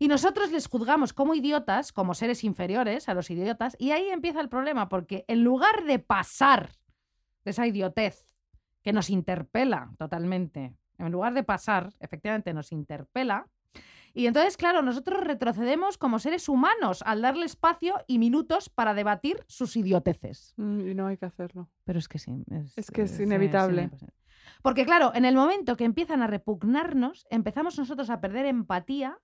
Y nosotros les juzgamos como idiotas, como seres inferiores a los idiotas, y ahí empieza el problema, porque en lugar de pasar de esa idiotez que nos interpela totalmente, en lugar de pasar, efectivamente nos interpela, y entonces, claro, nosotros retrocedemos como seres humanos al darle espacio y minutos para debatir sus idioteces. Mm, y no hay que hacerlo Pero es que sí. Es que es inevitable. Porque claro, en el momento que empiezan a repugnarnos, empezamos nosotros a perder empatía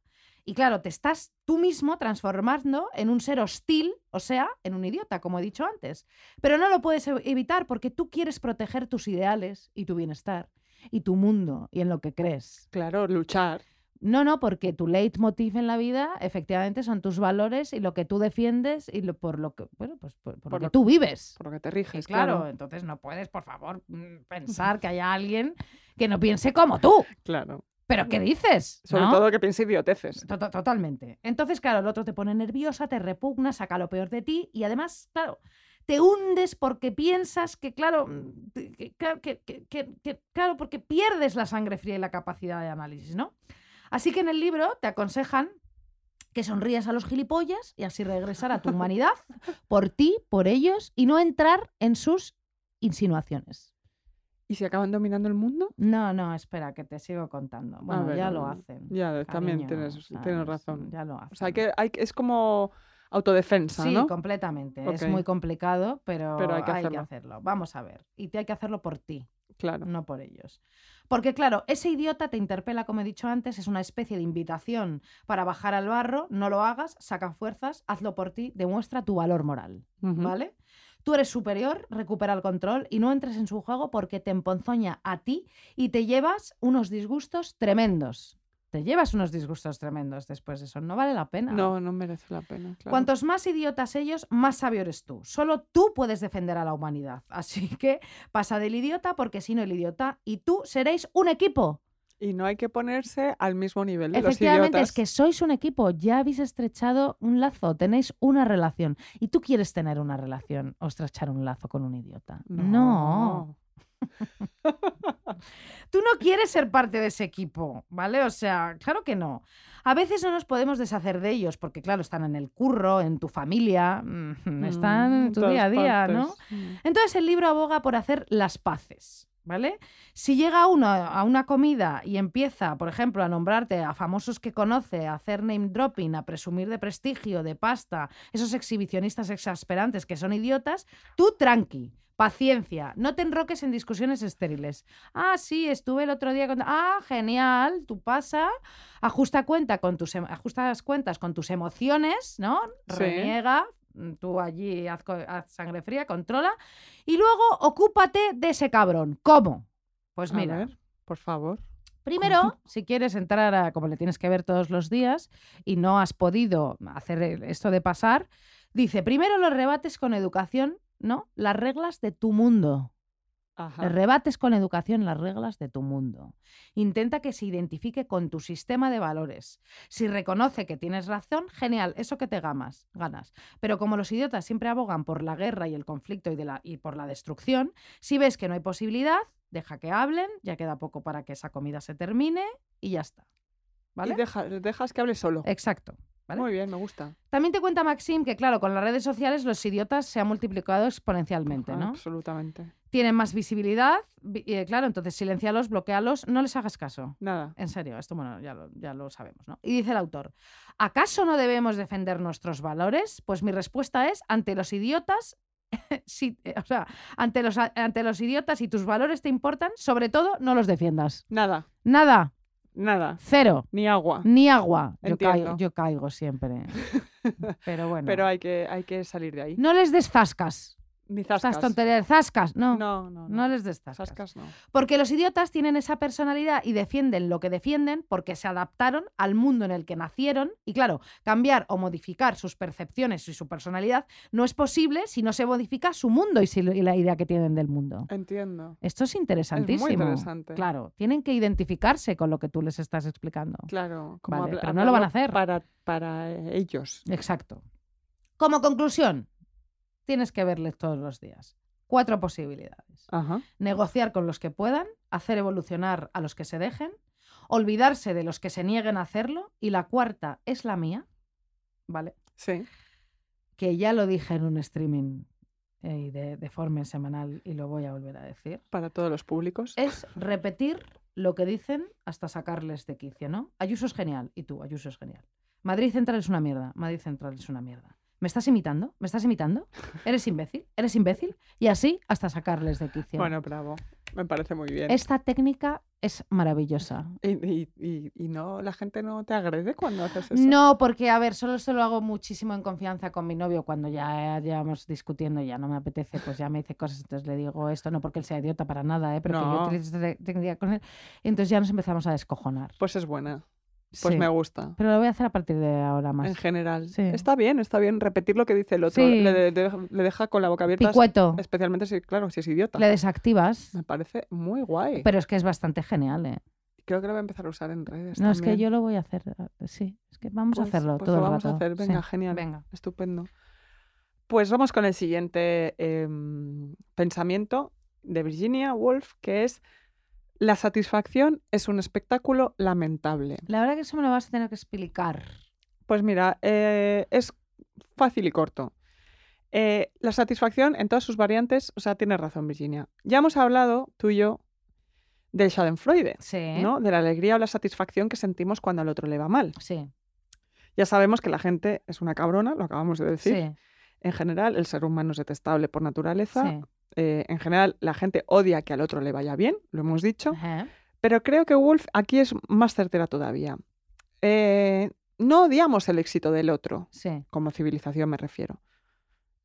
y claro, te estás tú mismo transformando en un ser hostil, o sea, en un idiota, como he dicho antes. Pero no lo puedes evitar porque tú quieres proteger tus ideales y tu bienestar y tu mundo y en lo que crees. claro luchar No, no, porque tu leitmotiv en la vida efectivamente son tus valores y lo que tú defiendes y lo, por lo que, bueno, pues por, por Por lo lo que tú vives. por lo que te riges claro, claro entonces no puedes, por favor, mm, pensar que haya alguien que no piense como tú. claro ¿Pero qué dices? sobre ¿No? todo que piense idioteces to- Totalmente. Entonces, claro, el otro te pone nerviosa, te repugna, saca lo peor de ti y además, claro, te hundes porque piensas que, claro, mm, que- claro, porque pierdes la sangre fría y la capacidad de análisis, ¿no? Así que en el libro te aconsejan que sonrías a los gilipollas y así regresar a tu humanidad por ti, por ellos y no entrar en sus insinuaciones. y si acaban dominando el mundo No, no, espera, que te sigo contando. Bueno, ver, ya lo hacen. ya también tienes, ¿sabes? tienes razón Ya lo hacen. o sea hay que, hay, que- es como autodefensa Sí, ¿no? completamente. Es muy complicado, pero, Pero hay que hacerlo. hacerlo. Vamos a ver. Y te hay que hacerlo por ti, claro no por ellos. Porque claro, ese idiota te interpela, como he dicho antes, es una especie de invitación para bajar al barro, no lo hagas, saca fuerzas, hazlo por ti, demuestra tu valor moral. ¿vale? Tú eres superior, recupera el control y no entres en su juego porque te emponzoña a ti y te llevas unos disgustos tremendos. Te llevas unos disgustos tremendos después de eso. No vale la pena. No, no merece la pena. Claro. Cuantos más idiotas ellos, más sabio eres tú. Solo tú puedes defender a la humanidad. Así que pasa del idiota porque si no el idiota y tú seréis un equipo. Y no hay que ponerse al mismo nivel de los Efectivamente, idiotas. es que sois un equipo, ya habéis estrechado un lazo, tenéis una relación. Y tú quieres tener una relación o estrechar un lazo con un idiota. no. Tú no quieres ser parte de ese equipo, ¿vale? O sea, claro que no. A veces no nos podemos deshacer de ellos porque, claro, están en el curro, en tu familia, mm, están Mm, en tu todas día a día, ¿no? Mm. Entonces el libro aboga por hacer las paces, ¿vale? Si llega uno a una comida y empieza, por ejemplo, a nombrarte a famosos que conoce, a hacer name dropping, a presumir de prestigio, de pasta, esos exhibicionistas exasperantes que son idiotas, tú tranqui. Paciencia, no te enroques en discusiones estériles. Ah, sí, estuve el otro día con... Ah, genial, tú pasa, ajusta cuenta con tus em- ajustas cuentas con tus emociones, ¿no? Reniega, tú allí haz, sangre fría, controla y luego ocúpate de ese cabrón. ¿Cómo? Pues A mira, ver, por favor. primero, si quieres entrar a como le tienes que ver todos los días y no has podido hacer esto de pasar, dice, primero los rebates con educación, ¿no? Las reglas de tu mundo. Ajá. Rebates con educación las reglas de tu mundo. Intenta que se identifique con tu sistema de valores. Si reconoce que tienes razón, genial, eso que te gamas, ganas. Pero como los idiotas siempre abogan por la guerra y el conflicto y, de la, y por la destrucción, si ves que no hay posibilidad, deja que hablen, ya queda poco para que esa comida se termine y ya está. ¿Vale? Y deja- dejas que hable solo. Exacto. ¿Vale? Muy bien, me gusta. También te cuenta Maxim que, claro, con las redes sociales los idiotas se han multiplicado exponencialmente, Ajá, ¿no? Absolutamente. tienen más visibilidad, vi- eh, claro, entonces silencialos, bloquealos, no les hagas caso. Nada. En serio, esto bueno, ya lo, ya lo sabemos, ¿no? Y dice el autor, ¿acaso no debemos defender nuestros valores? Pues mi respuesta es, ante los idiotas, si, eh, o sea, ante los, ante los idiotas y tus valores te importan, sobre todo no los defiendas. Nada. Nada, Nada. cero, Ni agua. ni agua. Yo caigo, yo caigo siempre. Pero bueno. Pero hay que, hay que salir de ahí. No les des zascas. Ni Estas zascas. tonterías, zascas, no. No, no, no. No les des zascas. Zascas no. Porque los idiotas tienen esa personalidad y defienden lo que defienden porque se adaptaron al mundo en el que nacieron. Y claro, cambiar o modificar sus percepciones y su personalidad no es posible si no se modifica su mundo y, si- y la idea que tienen del mundo. Entiendo. Esto es interesantísimo. interesante. Claro, tienen que identificarse con lo que tú les estás explicando. Claro. como Vale, pero no lo van a hacer. Para, para ellos. Exacto. Como conclusión, tienes que verles todos los días. Cuatro posibilidades. Ajá. negociar con los que puedan, hacer evolucionar a los que se dejen, olvidarse de los que se nieguen a hacerlo y la cuarta es la mía, ¿vale? Sí. Que ya lo dije en un streaming eh, de, de forma semanal y lo voy a volver a decir. Para todos los públicos. Es repetir lo que dicen hasta sacarles de quicio, ¿no? Ayuso es genial y tú, Ayuso es genial. Madrid Central es una mierda, Madrid Central es una mierda. ¿Me estás imitando? ¿Me estás imitando? ¿Eres imbécil? ¿Eres imbécil? Y así hasta sacarles de quicio. Bueno, bravo. Me parece muy bien. Esta técnica es maravillosa. Y, y- y- y no, la gente no te agrede cuando haces eso. No, porque, a ver, solo se lo hago muchísimo en confianza con mi novio cuando ya llevamos discutiendo y ya no me apetece, pues ya me dice cosas, entonces le digo esto, no porque él sea idiota para nada, ¿eh? pero que yo técnica con él. Entonces ya nos empezamos a descojonar. Pues es buena. Pues Sí. me gusta. Pero lo voy a hacer a partir de ahora más. En general. Sí. Está bien, está bien repetir lo que dice el otro. Sí. Le, de- de- le deja con la boca abierta. Picueto, Especialmente si, claro, si es idiota. le desactivas, Me parece muy guay. pero es que es bastante genial, ¿eh? Creo que lo voy a empezar a usar en redes. No, es que yo lo voy a hacer, sí, es que vamos Pues- a hacerlo pues todo lo el vamos a hacer. Venga, genial. Venga. Estupendo. Pues vamos con el siguiente em, pensamiento de Virginia Woolf, que es la satisfacción es un espectáculo lamentable. La verdad que eso me lo vas a tener que explicar. Pues mira, eh, es fácil y corto. Eh, la satisfacción en todas sus variantes, o sea, tienes razón, Virginia. Ya hemos hablado, tú y yo, del Schadenfreude, Sí. ¿no? De la alegría o la satisfacción que sentimos cuando al otro le va mal. Sí, Ya sabemos que la gente es una cabrona, lo acabamos de decir. sí, En general, el ser humano es detestable por naturaleza. sí. Eh, en general, la gente odia que al otro le vaya bien, lo hemos dicho. Ajá. Pero creo que Wolf aquí es más certera todavía. Eh, no odiamos el éxito del otro, Sí, como civilización me refiero.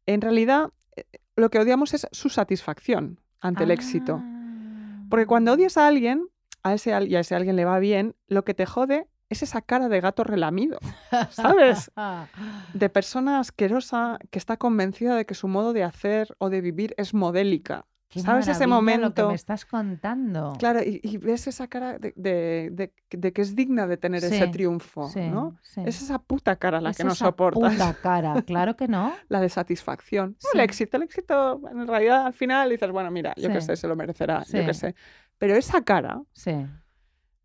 En realidad, eh, lo que odiamos es su satisfacción ante el éxito. Ah. Porque cuando odias a alguien, a ese, y a ese alguien le va bien, lo que te jode es esa cara de gato relamido, ¿sabes? De persona asquerosa que está convencida de que su modo de hacer o de vivir es modélica. Qué ¿Sabes ese maravilla Lo que momento? me estás contando. Claro, y, y ves esa cara de, de- de- de que es digna de tener ese triunfo, sí, ¿no? sí. Es esa puta cara la Es que no esa soportas. puta cara, claro que no. La de satisfacción. No. El éxito, el éxito, en realidad al final dices, bueno, mira, yo qué sé, se lo merecerá, yo qué sé. Pero esa cara, Sí.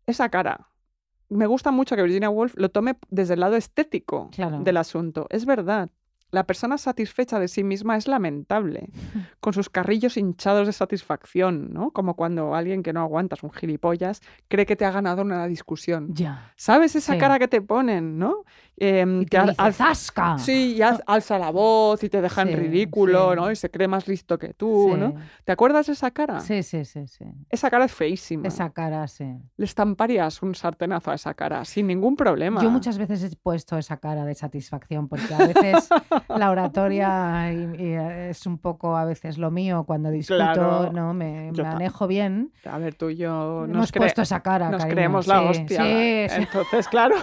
esa cara, me gusta mucho que Virginia Woolf lo tome desde el lado estético Claro. del asunto. Es verdad. La persona satisfecha de sí misma es lamentable, con sus carrillos hinchados de satisfacción, ¿no? Como cuando alguien que no aguantas, un gilipollas, cree que te ha ganado una discusión. Ya. ¿Sabes esa Sí. cara que te ponen, no? Em, Y te al- dice, al- ¡zasca! Sí, y haz- alza la voz y te deja en Sí, ridículo, sí. ¿no? Y se cree más listo que tú, ¿no? ¿Te acuerdas de esa cara? Sí, sí, sí, sí. Esa cara es feísima. Esa cara, sí. Le estamparías un sartenazo a esa cara sin ningún problema. Yo muchas veces he puesto esa cara de satisfacción porque a veces la oratoria y- y, eh, es un poco a veces lo mío cuando discuto, Claro. no me manejo bien. A ver, tú y yo Hemos nos, cre- puesto esa cara, nos cariño. creemos la Sí, hostia. sí, sí. Entonces, claro,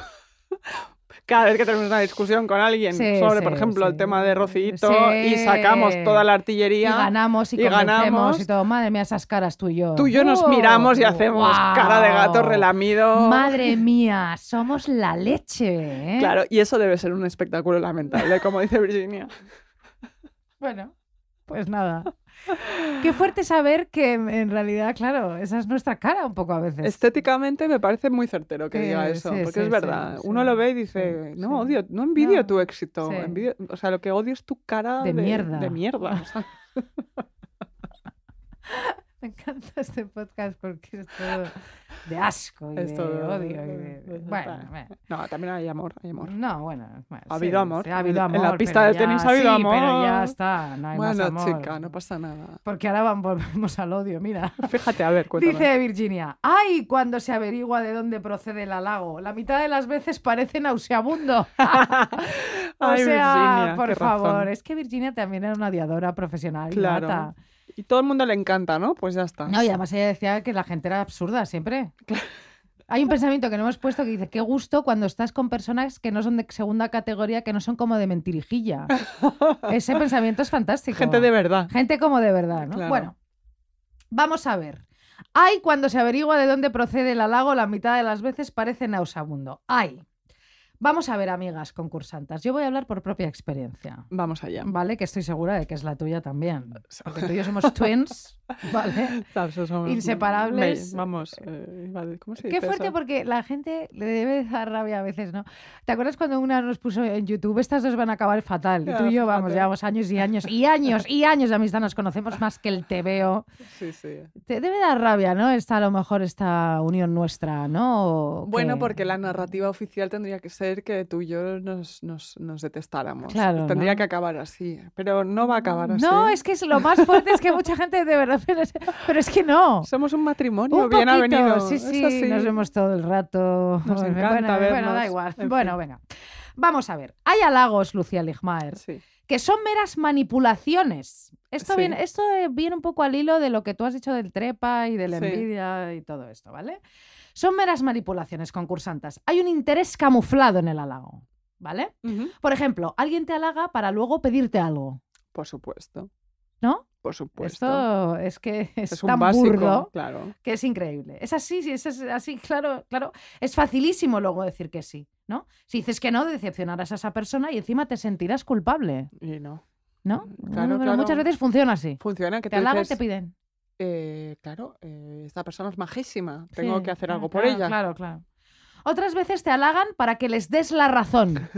cada vez que tenemos una discusión con alguien Sí, sobre, por sí, ejemplo, el tema de Rocito y sacamos toda la Y artillería, ganamos y, ganamos. y todo. Madre mía, esas caras tú y yo. tú y yo nos ¡Oh! miramos y hacemos cara de gato relamido. Madre mía, somos la leche. ¿eh? Claro, y eso debe ser un espectáculo lamentable, como dice Virginia. Bueno, pues nada. Qué fuerte saber que en realidad, claro, esa es nuestra cara un poco a veces. Estéticamente me parece muy certero que diga Eh, eso, sí, porque sí, es verdad. Uno lo ve y dice, no, odio, no envidio No, tu éxito, envidio- o sea, lo que odio es tu cara De de, mierda. de mierda. o sea, Me encanta este podcast porque es todo de asco y es de todo- odio. y de- pues, Bueno, bueno. No, también hay amor, hay amor. No, bueno, bueno, Ha sí, habido amor. ha habido En la amor, pista ya- tenis ha habido sí, pero ya amor. está, no hay más amor. chica, no pasa nada. Porque ahora volvemos al odio, mira. Fíjate, a ver, cuéntame. Dice Virginia, ¡ay! Cuando se averigua de dónde procede el halago. La mitad de las veces parece nauseabundo. o Ay, sea, Virginia, por favor, razón. es que Virginia también era una odiadora profesional. Claro. nata. Y todo el mundo le encanta, ¿no? Pues ya está. No, y además ella decía que la gente era absurda siempre. Hay un pensamiento que no hemos puesto que dice, qué gusto cuando estás con personas que no son de segunda categoría, que no son como de mentirijilla. Ese pensamiento es fantástico. Gente de verdad. Gente como de verdad, ¿no? Claro. Bueno, vamos a ver. Ay, cuando se averigua de dónde procede el halago, la mitad de las veces parece nauseabundo. Ay. Vamos a ver, amigas concursantas. Yo voy a hablar por propia experiencia. Vamos allá. ¿Vale? Que estoy segura de que es la tuya también. Porque tú y yo somos twins, ¿vale? Somos Inseparables. Vamos, eh, decir- ¿cómo se Qué dice fuerte eso? porque la gente le debe dar rabia a veces, ¿no? ¿Te acuerdas cuando una nos puso en YouTube, estas dos van a acabar fatal? Y tú y yo, vamos, llevamos años y años y años y años de amistad, nos conocemos más que el TVO. Sí, sí. Te debe dar rabia, ¿no? Esta, a lo mejor esta unión nuestra, ¿no? ¿O Bueno, qué? porque la narrativa oficial tendría que ser que tú y yo nos, nos, nos detestáramos. Claro, Tendría ¿no? que acabar así. Pero no va a acabar así. No, es que es lo más fuerte es que mucha gente de verdad, pero es, pero es que no. Somos un matrimonio Un bien poquito, avenido. sí, sí, nos vemos todo el rato. Nos Bueno, encanta Bueno, da igual. en Bueno, fin. venga. Vamos a ver. Hay halagos, Lucía Ligmaer, Sí. que son meras manipulaciones. Esto, Sí. viene, esto eh, viene un poco al hilo de lo que tú has dicho del trepa y de la Sí. envidia y todo esto, ¿vale? Son meras manipulaciones concursantas. Hay un interés camuflado en el halago, ¿vale? Por ejemplo, alguien te halaga para luego pedirte algo, Por supuesto. ¿no? Por supuesto. Esto es que es, tan básico, burdo claro. que es increíble. Es así, sí, es así, claro, claro. Es facilísimo luego decir que sí, ¿no? Si dices que no, decepcionarás a esa persona y encima te sentirás culpable, Y no. ¿no? Claro, Pero Muchas claro. veces funciona así. Funciona que Te halagan y te piden. Eh, claro, eh, esta persona es majísima. Tengo Sí, que hacer claro, algo por ella. Claro, claro. Otras veces te halagan para que les des la razón.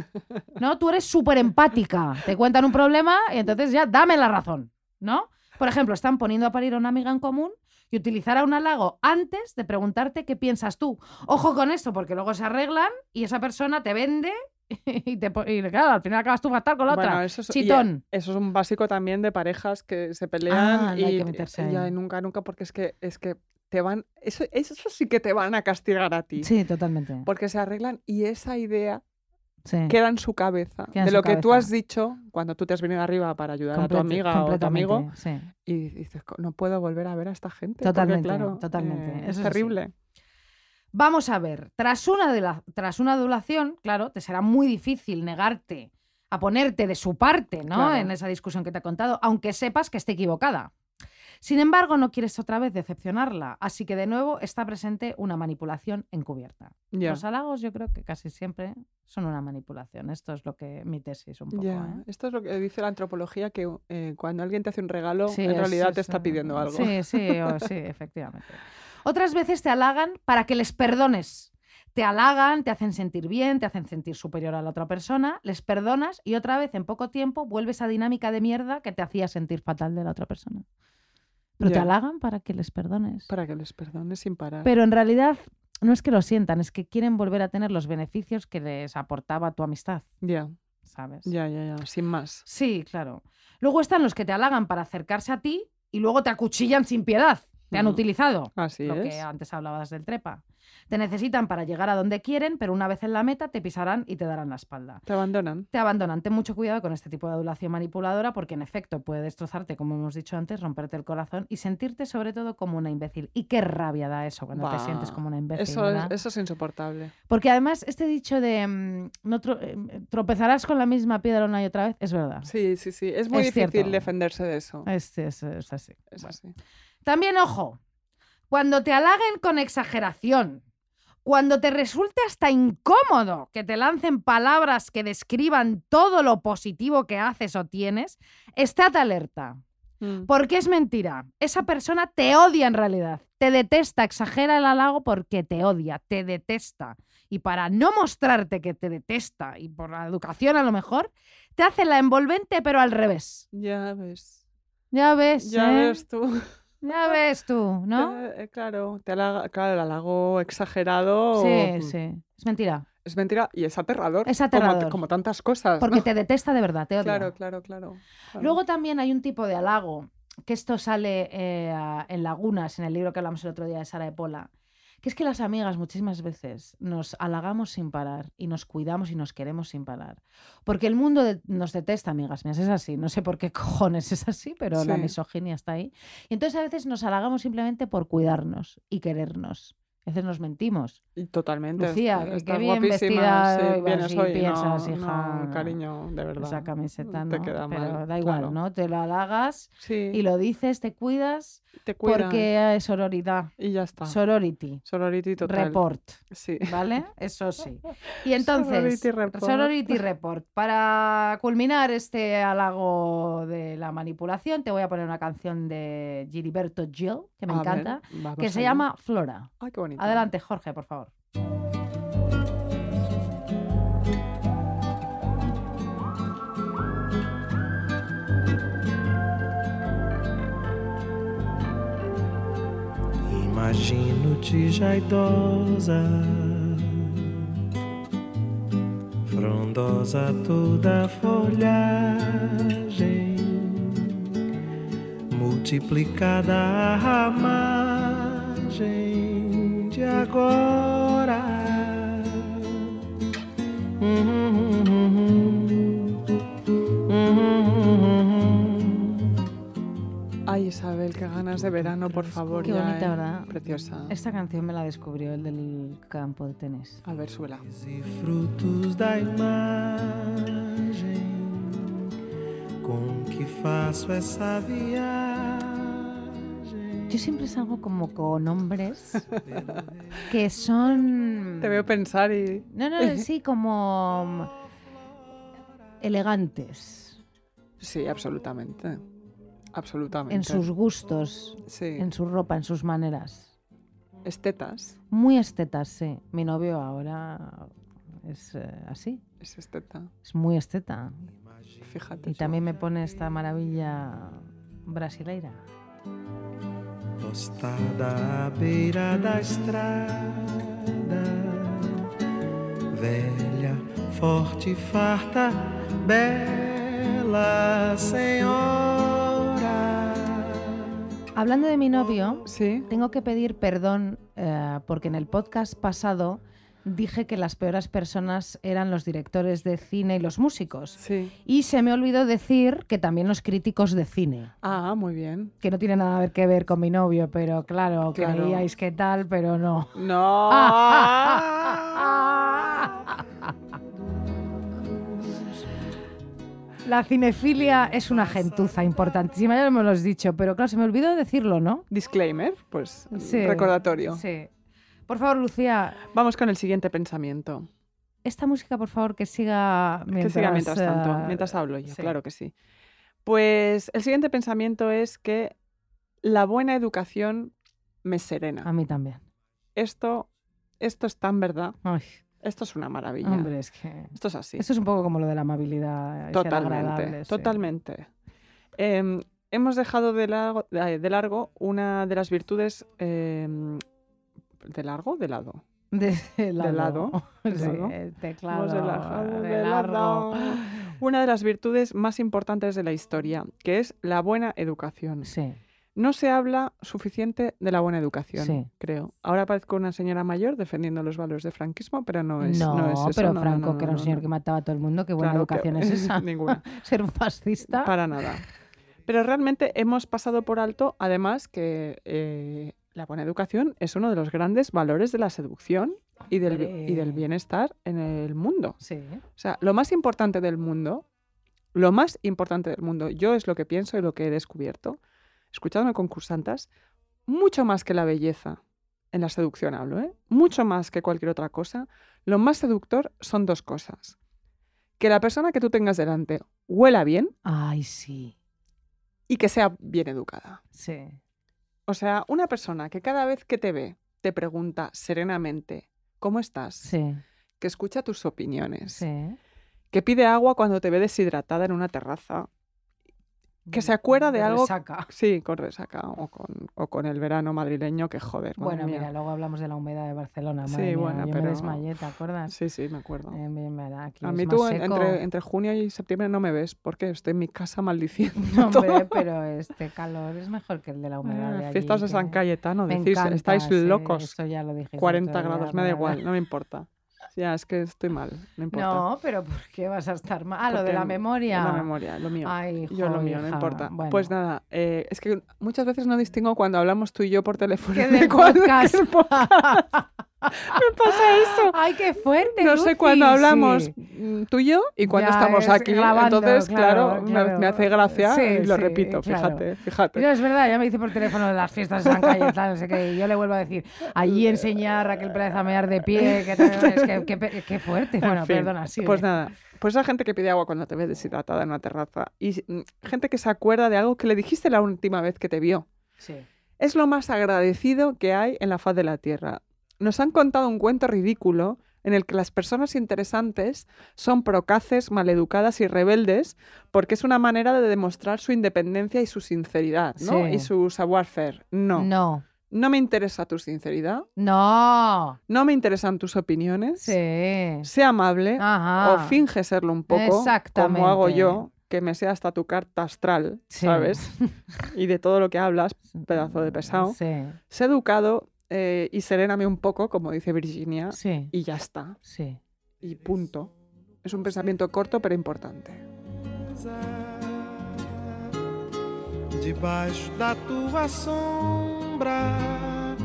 ¿No? Tú eres súper empática. Te cuentan un problema y entonces ya dame la razón. ¿No? Por ejemplo, están poniendo a parir a una amiga en común y utilizar a un halago antes de preguntarte qué piensas tú. Ojo con esto, porque luego se arreglan y esa persona te vende y, te, y claro, al final acabas tú fatal con la Bueno, otra. eso es, y, Chitón. eso es un básico también de parejas que se pelean Ah, y, hay que meterse y ya ahí. nunca, nunca, porque es que, es que te van, eso, eso sí que te van a castigar a ti. Sí, totalmente. Porque se arreglan y esa idea Sí. queda en su cabeza. Queda de su lo que tú has dicho cuando tú te has venido arriba para ayudar a tu amiga o tu amigo sí. y dices, "Co- no puedo volver a ver a esta gente. porque, Totalmente, claro, totalmente. eh, es terrible. Vamos a ver, tras una, de la- tras una adulación, claro, te será muy difícil negarte a ponerte de su parte, ¿no? Claro. En esa discusión que te he contado, aunque sepas que esté equivocada. Sin embargo, no quieres otra vez decepcionarla, así que de nuevo está presente una manipulación encubierta. Los halagos yo creo que casi siempre son una manipulación. Esto es lo que mi tesis un poco. ¿eh? Esto es lo que dice la antropología, que eh, cuando alguien te hace un regalo, Sí, en realidad te es, está pidiendo algo. Sí, sí, o- sí, efectivamente. Otras veces te halagan para que les perdones. Te halagan, te hacen sentir bien, te hacen sentir superior a la otra persona, les perdonas y otra vez en poco tiempo vuelves a dinámica de mierda que te hacía sentir fatal de la otra persona. Pero te halagan para que les perdones. Para que les perdones sin parar. Pero en realidad no es que lo sientan, es que quieren volver a tener los beneficios que les aportaba tu amistad, Ya, ¿sabes? ya, ya, ya, sin más. Sí, claro. Luego están los que te halagan para acercarse a ti y luego te acuchillan sin piedad. Te han Ujú. utilizado. Así lo es. que antes hablabas del trepa. Te necesitan para llegar a donde quieren, pero una vez en la meta te pisarán y te darán la espalda. Te abandonan. Te abandonan. Ten mucho cuidado con este tipo de adulación manipuladora porque en efecto puede destrozarte, como hemos dicho antes, romperte el corazón y sentirte sobre todo como una imbécil. Y qué rabia da eso cuando te sientes como una imbécil. Eso es, ¿verdad? eso es insoportable. Porque además este dicho de mm, no tro- eh, tropezarás con la misma piedra una y otra vez es verdad. Sí, sí, sí. Es muy Es difícil cierto. defenderse de eso. Es, es- es así. Es Bueno. así. También, ojo, cuando te halaguen con exageración, cuando te resulte hasta incómodo que te lancen palabras que describan todo lo positivo que haces o tienes, estate alerta. Mm. Porque es mentira. Esa persona te odia en realidad. Te detesta, exagera el halago porque te odia, te detesta. Y para no mostrarte que te detesta, y por la educación a lo mejor, te hace la envolvente pero al revés. Ya ves. Ya ves, Ya ¿eh? ves tú. Ya ves tú, ¿no? Eh, claro, te halaga- claro, el halago exagerado Sí, sí. Es mentira. es mentira y es aterrador. Es aterrador. Como, tantas cosas. Porque ¿no? te detesta de verdad, te odia. Claro, claro, claro. claro. Luego también hay un tipo de halago, que esto sale eh, en Lagunas, en el libro que hablamos el otro día de Sara de Pola, que es que las amigas muchísimas veces nos halagamos sin parar y nos cuidamos y nos queremos sin parar. Porque el mundo de- nos detesta, amigas mías, es así. No sé por qué cojones es así, pero la misoginia está ahí. Y entonces a veces nos halagamos simplemente por cuidarnos y querernos. A veces nos mentimos. Totalmente. Lucía, que estás bien guapísima, vestida sí, vienes hoy, piensas, no, hija, no, cariño, de verdad. Esa camiseta, te ¿no? queda Pero mal, da igual, claro. ¿no? Te lo halagas Sí, y lo dices, te cuidas, te cuida porque es sororidad. y ya está. Sorority. Sorority total. Report, Sí. ¿vale? Eso sí. Y entonces, Sorority report. Sorority Report. Para culminar este halago de la manipulación, te voy a poner una canción de Gilberto Gil, que me A encanta, que se llama Flora. Ay, qué bonito. Adelante, Jorge, por favor. Imagino-te já idosa, frondosa toda a folhagem, multiplicada a ramagem de agora. Ay, Isabel, qué ganas de verano, por favor. Qué ya, bonita, ¿eh? ¿verdad? Preciosa. Esta canción me la descubrió el del campo de tenis. A ver, suela. frutos da imagem com que faço essa viagem. Yo siempre salgo como con hombres que son... Te veo pensar y... No, no, sí, como elegantes Sí, absolutamente. Absolutamente. en sus gustos, Sí. en su ropa, en sus maneras. Estetas. Muy estetas, sí. Mi novio ahora es eh, así, Es esteta. es muy esteta. Fíjate. Y también me pone esta maravilla brasileira. Postada à beira da estrada, velha, forte e farta, bela senhora. Hablando de mi novio, Sí. tengo que pedir perdón eh, porque en el podcast pasado dije que las peores personas eran los directores de cine y los músicos. Sí. Y se me olvidó decir que también los críticos de cine. Ah, muy bien. Que no tiene nada que ver con mi novio, pero claro, Claro. creíais que tal, pero no. No. La cinefilia es una gentuza importantísima, ya lo hemos dicho, pero claro, se me olvidó decirlo, ¿no? Disclaimer, pues Sí, recordatorio. Sí. Por favor, Lucía, Vamos con el siguiente pensamiento. esta música, por favor, que siga mientras... que siga mientras tanto, eh, mientras hablo yo, sí. claro que sí. Pues el siguiente pensamiento es que la buena educación me serena. A mí también. Esto, esto es tan verdad. Ay, Esto es una maravilla. hombre, es que... Esto es así. Esto es un poco como lo de la amabilidad. Totalmente, sí. totalmente. Em, hemos dejado de largo, de, de largo una de las virtudes... em, ¿De largo? De lado. De, lado. lado, de Sí, lado. el teclado. Relajado de de largo. lado. Una de las virtudes más importantes de la historia, que es la buena educación. Sí. No se habla suficiente de la buena educación, Sí. creo. Ahora parezco una señora mayor defendiendo los valores del franquismo, pero no es, no, no, es eso. pero no, Franco, no, que era un señor que mataba a todo el mundo, qué buena Claro que- educación es esa. Ninguna. Ser un fascista. Para nada. Pero realmente hemos pasado por alto, además, que eh, la buena educación es uno de los grandes valores de la seducción y del, y del bienestar en el mundo. Sí. O sea, lo más importante del mundo, lo más importante del mundo, yo es lo que pienso y lo que he descubierto, escuchadme concursantas, mucho más que la belleza, en la seducción hablo, ¿eh? mucho más que cualquier otra cosa, lo más seductor son dos cosas. Que la persona que tú tengas delante huela bien Ay, sí. y que sea bien educada. Sí. O sea, una persona que cada vez que te ve te pregunta serenamente, ¿cómo estás? Sí. Que escucha tus opiniones, Sí. que pide agua cuando te ve deshidratada en una terraza, que se acuerda de algo... resaca. Sí, con resaca o con, o con el verano madrileño, que joder. Bueno, mía. mira, luego hablamos de la humedad de Barcelona. Sí, madre mía, bueno, yo pero- me desmayé, ¿te acuerdas? Sí, sí, me acuerdo. Eh, aquí A mí tú en- entre, entre junio y septiembre no me ves porque estoy en mi casa maldiciendo. No, hombre, pero este calor es mejor que el de la humedad Ah, de allí, Fiestas de San Cayetano, decís, encanta, estáis sí, locos. Eso ya lo dije. 40 grados, me da igual, no me importa. Ya, es que estoy mal, no importa. No, pero ¿por qué vas a estar mal? Ah, lo de la memoria. La memoria, lo mío. Ay, yo lo mío, no hija, importa. bueno. Pues nada, eh, es que muchas veces no distingo cuando hablamos tú y yo por teléfono. ¿Qué de del podcast. Me pasa eso. Ay, qué fuerte. No sé cuándo hablamos sí. tú y yo y cuándo Ya, estamos es aquí. grabando, Entonces, claro, claro, me- claro. Me, hace gracia Sí, y lo sí, repito, claro. fíjate, fíjate. No, es verdad, ya me dice por teléfono de las fiestas de San Cayetano, no sé qué, y yo le vuelvo a decir, allí enseñar a Raquel Pérez a mear de pie, que, es fuerte. En Bueno, fin, perdona, sí. Pues nada, pues la gente que pide agua cuando te ve deshidratada en una terraza y mm, gente que se acuerda de algo que le dijiste la última vez que te vio. Sí. Es lo más agradecido que hay en la faz de la Tierra. Nos han contado un cuento ridículo en el que las personas interesantes son procaces, maleducadas y rebeldes porque es una manera de demostrar su independencia y su sinceridad, ¿no? Sí. Y su savoir-faire. No. no. No. me interesa tu sinceridad, No. no me interesan tus opiniones. Sí. Sé amable Ajá. o finge serlo un poco, como hago Exactamente. yo, que me sea hasta tu carta astral, Sí. ¿sabes? y de todo lo que hablas, pedazo de pesado. Sí. Sé educado eh, y seréname un poco, como dice Virginia, Sí. y ya está. Sí. Y punto. Es un pensamiento corto pero importante. Debaixo da tua sombra,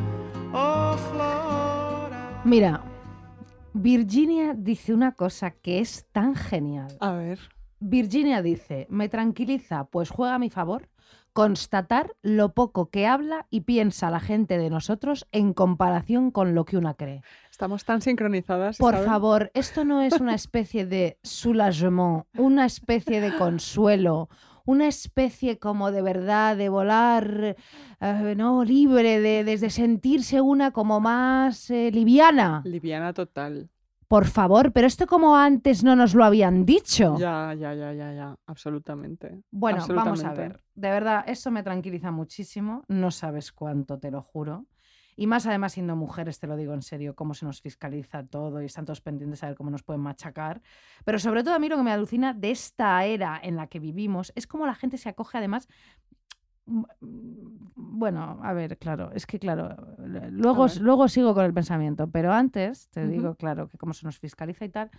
oh flora. Mira, Virginia dice una cosa que es tan genial. A ver. Virginia dice, me tranquiliza, pues juega a mi favor, constatar lo poco que habla y piensa la gente de nosotros en comparación con lo que una cree. Estamos tan sincronizadas. Por favor, esto no es una especie de soulagement, una especie de consuelo, una especie como de verdad de volar, eh, no, libre, de, de- de sentirse una como más eh, liviana. Liviana total. Por favor, pero esto como antes no nos lo habían dicho. Ya, ya, ya, ya, ya. Absolutamente. Bueno, vamos a ver. De verdad, eso me tranquiliza muchísimo. No sabes cuánto, te lo juro. Y más además siendo mujeres, te lo digo en serio, cómo se nos fiscaliza todo y están todos pendientes a ver cómo nos pueden machacar. Pero sobre todo a mí lo que me alucina de esta era en la que vivimos es cómo la gente se acoge además Bueno, a ver, claro, es que claro, l- luego, luego sigo con el pensamiento, pero antes te digo, claro, que como se nos fiscaliza y tal,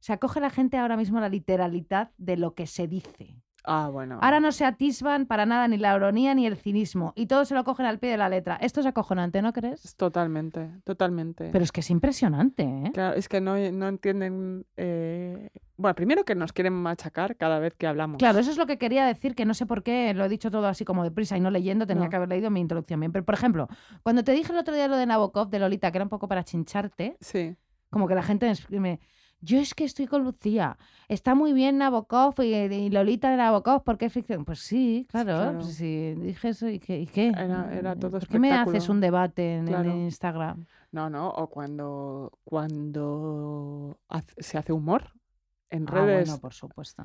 se acoge la gente ahora mismo a la literalidad de lo que se dice. Ah, bueno. Ahora no se atisban para nada ni la ironía ni el cinismo y todo se lo cogen al pie de la letra. Esto es acojonante, ¿no crees? Totalmente, totalmente. Pero es que es impresionante, ¿eh? Claro, es que no, no entienden. eh, Bueno, primero que nos quieren machacar cada vez que hablamos. Claro, eso es lo que quería decir, que no sé por qué lo he dicho todo así como deprisa y no leyendo, tenía No. que haber leído mi introducción bien. Pero, por ejemplo, cuando te dije el otro día lo de Nabokov, de Lolita, que era un poco para chincharte, Sí, como que la gente me yo es que estoy con Lucía, está muy bien Nabokov y, y Lolita de Nabokov porque es ficción. Pues sí, claro, claro. pues sí, dije eso y qué. y qué? Era- era todo ¿Por qué me haces un debate en. Instagram? no, no. O cuando, cuando se hace humor en Ah, redes, bueno, por supuesto.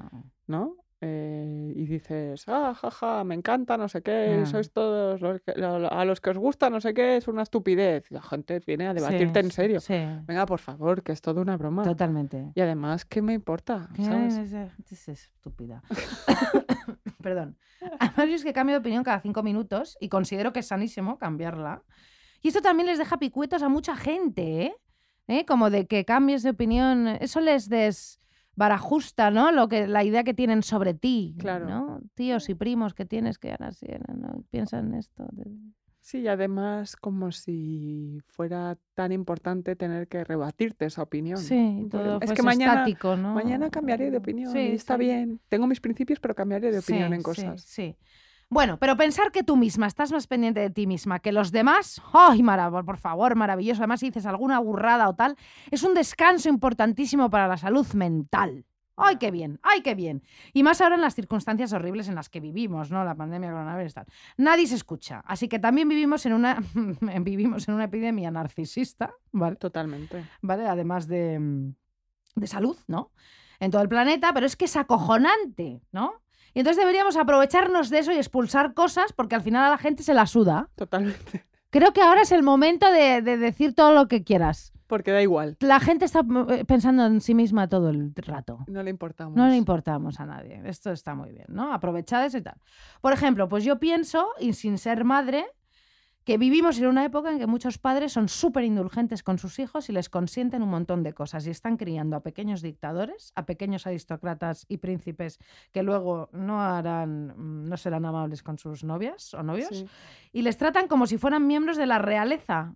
¿no? Eh, y dices, ah, jaja, me encanta, no sé qué, Ah. sois todos los que- lo- a los que os gusta, no sé qué, es una estupidez. La gente viene a debatirte Sí, en serio. Sí, Venga, por favor, que es todo una broma. totalmente. Y además, ¿qué me importa? ¿Qué? ¿Sabes? Es estúpida. Perdón. Además, yo es que cambio de opinión cada cinco minutos y considero que es sanísimo cambiarla. Y esto también les deja picuetos a mucha gente, ¿eh? ¿Eh? Como de que cambies de opinión. Eso les desbarajusta, ¿no? Lo que, la idea que tienen sobre ti. Claro. ¿no? Tíos y primos que tienes que ahora sí, ¿no? piensan esto. Sí, y además como si fuera tan importante tener que rebatirte esa opinión. Sí, todo es que mañana, estático, ¿no? mañana cambiaré de opinión Sí, y está sí. bien. Tengo mis principios, pero cambiaré de opinión Sí, en sí, cosas. Sí, Bueno, pero pensar que tú misma estás más pendiente de ti misma que los demás, ¡ay, marav- por favor, maravilloso! Además, si dices alguna burrada o tal, es un descanso importantísimo para la salud mental. ¡Ay, qué bien! ¡Ay, qué bien! Y más ahora en las circunstancias horribles en las que vivimos, ¿no? La pandemia, coronavirus, tal. Nadie se escucha. Así que también vivimos en una, vivimos en una epidemia narcisista, ¿vale? Totalmente. ¿vale? Además de, mm, de salud, ¿no? En todo el planeta, pero es que es acojonante, ¿no? Y entonces deberíamos aprovecharnos de eso y expulsar cosas porque al final a la gente se la suda. Totalmente. Creo que ahora es el momento de, de decir todo lo que quieras. Porque da igual. La gente está eh, pensando en sí misma todo el rato. No le importamos. No le importamos a nadie. Esto está muy bien, ¿no? Aprovechades y tal. Por ejemplo, pues yo pienso, y sin ser madre, que vivimos en una época en que muchos padres son súper indulgentes con sus hijos y les consienten un montón de cosas y están criando a pequeños dictadores, a pequeños aristócratas y príncipes que luego no harán, no serán amables con sus novias o novios Sí, y les tratan como si fueran miembros de la realeza.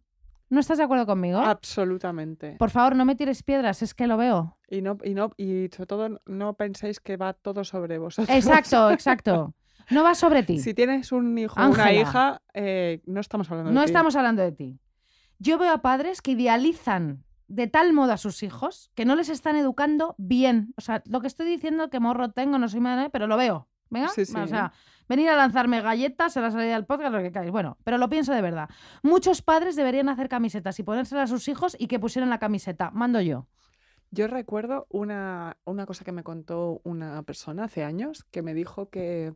¿No estás de acuerdo conmigo? Absolutamente. Por favor, no me tires piedras, es que lo veo. Y no, y no, y sobre todo no penséis que va todo sobre vosotros. Exacto, exacto. No va sobre ti. Si tienes un hijo o una hija, eh, no estamos hablando de No ti. estamos hablando de ti. Yo veo a padres que idealizan de tal modo a sus hijos que no les están educando bien. O sea, lo que estoy diciendo que morro tengo, no soy madre, pero lo veo. Venga, Sí, sí. o sea, venir a lanzarme galletas, se la salida del podcast, lo que queráis. Bueno, pero lo pienso de verdad. Muchos padres deberían hacer camisetas y ponérselas a sus hijos y que pusieran la camiseta. Mando yo. Yo recuerdo una, una cosa que me contó una persona hace años que me dijo que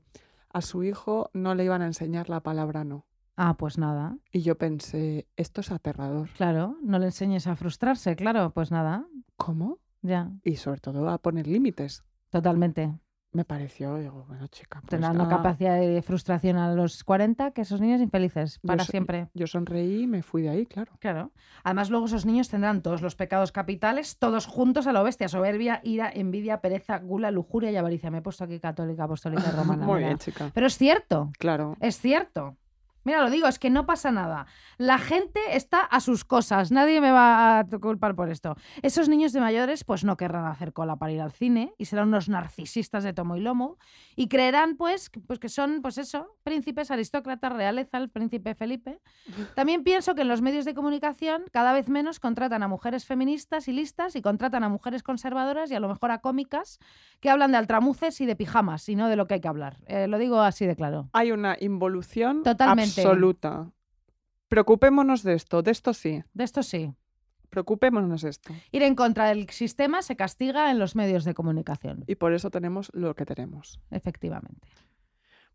a su hijo no le iban a enseñar la palabra no. Ah, pues nada. Y yo pensé, esto es aterrador. Claro, no le enseñes a frustrarse, claro, pues nada. ¿Cómo? Ya, Y sobre todo a poner límites. totalmente. Me pareció, digo, bueno, chica, pues Tendrán una capacidad de frustración a los 40 que esos niños infelices para siempre. Yo sonreí y me fui de ahí, claro. Claro. Además, luego esos niños tendrán todos los pecados capitales, todos juntos a lo bestia. Soberbia, ira, envidia, pereza, gula, lujuria y avaricia. Me he puesto aquí católica, apostólica romana. Muy bien, chica. Pero es cierto, Claro. es cierto. Mira, lo digo, es que no pasa nada. La gente está a sus cosas, nadie me va a culpar por esto. Esos niños de mayores pues no querrán hacer cola para ir al cine y serán unos narcisistas de tomo y lomo y creerán pues, pues que son pues eso, príncipes, aristócratas, realeza, el príncipe Felipe. También pienso que en los medios de comunicación cada vez menos contratan a mujeres feministas y listas y contratan a mujeres conservadoras y a lo mejor a cómicas que hablan de altramuces y de pijamas y no de lo que hay que hablar. Eh, lo digo así de claro. Hay una involución Totalmente. Absoluta. Preocupémonos de esto, de esto sí. De esto sí. Preocupémonos de esto. Ir en contra del sistema se castiga en los medios de comunicación, Y por eso tenemos lo que tenemos. efectivamente.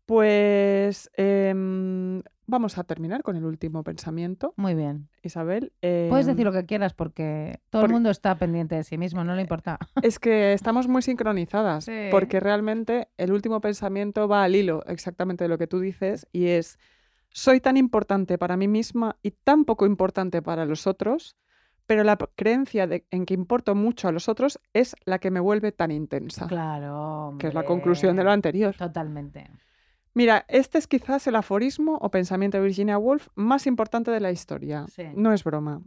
Pues em, vamos a terminar con el último pensamiento, Muy bien. Isabel. Eh, Puedes decir lo que quieras porque todo el mundo está pendiente de sí mismo, no le importa. Es que estamos muy sincronizadas, Sí. porque realmente el último pensamiento va al hilo exactamente de lo que tú dices y es, soy tan importante para mí misma y tan poco importante para los otros, pero la creencia de, en que importo mucho a los otros es la que me vuelve tan intensa, Claro. que es la conclusión de lo anterior. Totalmente. Mira, este es quizás el aforismo o pensamiento de Virginia Woolf más importante de la historia. Sí. No es broma.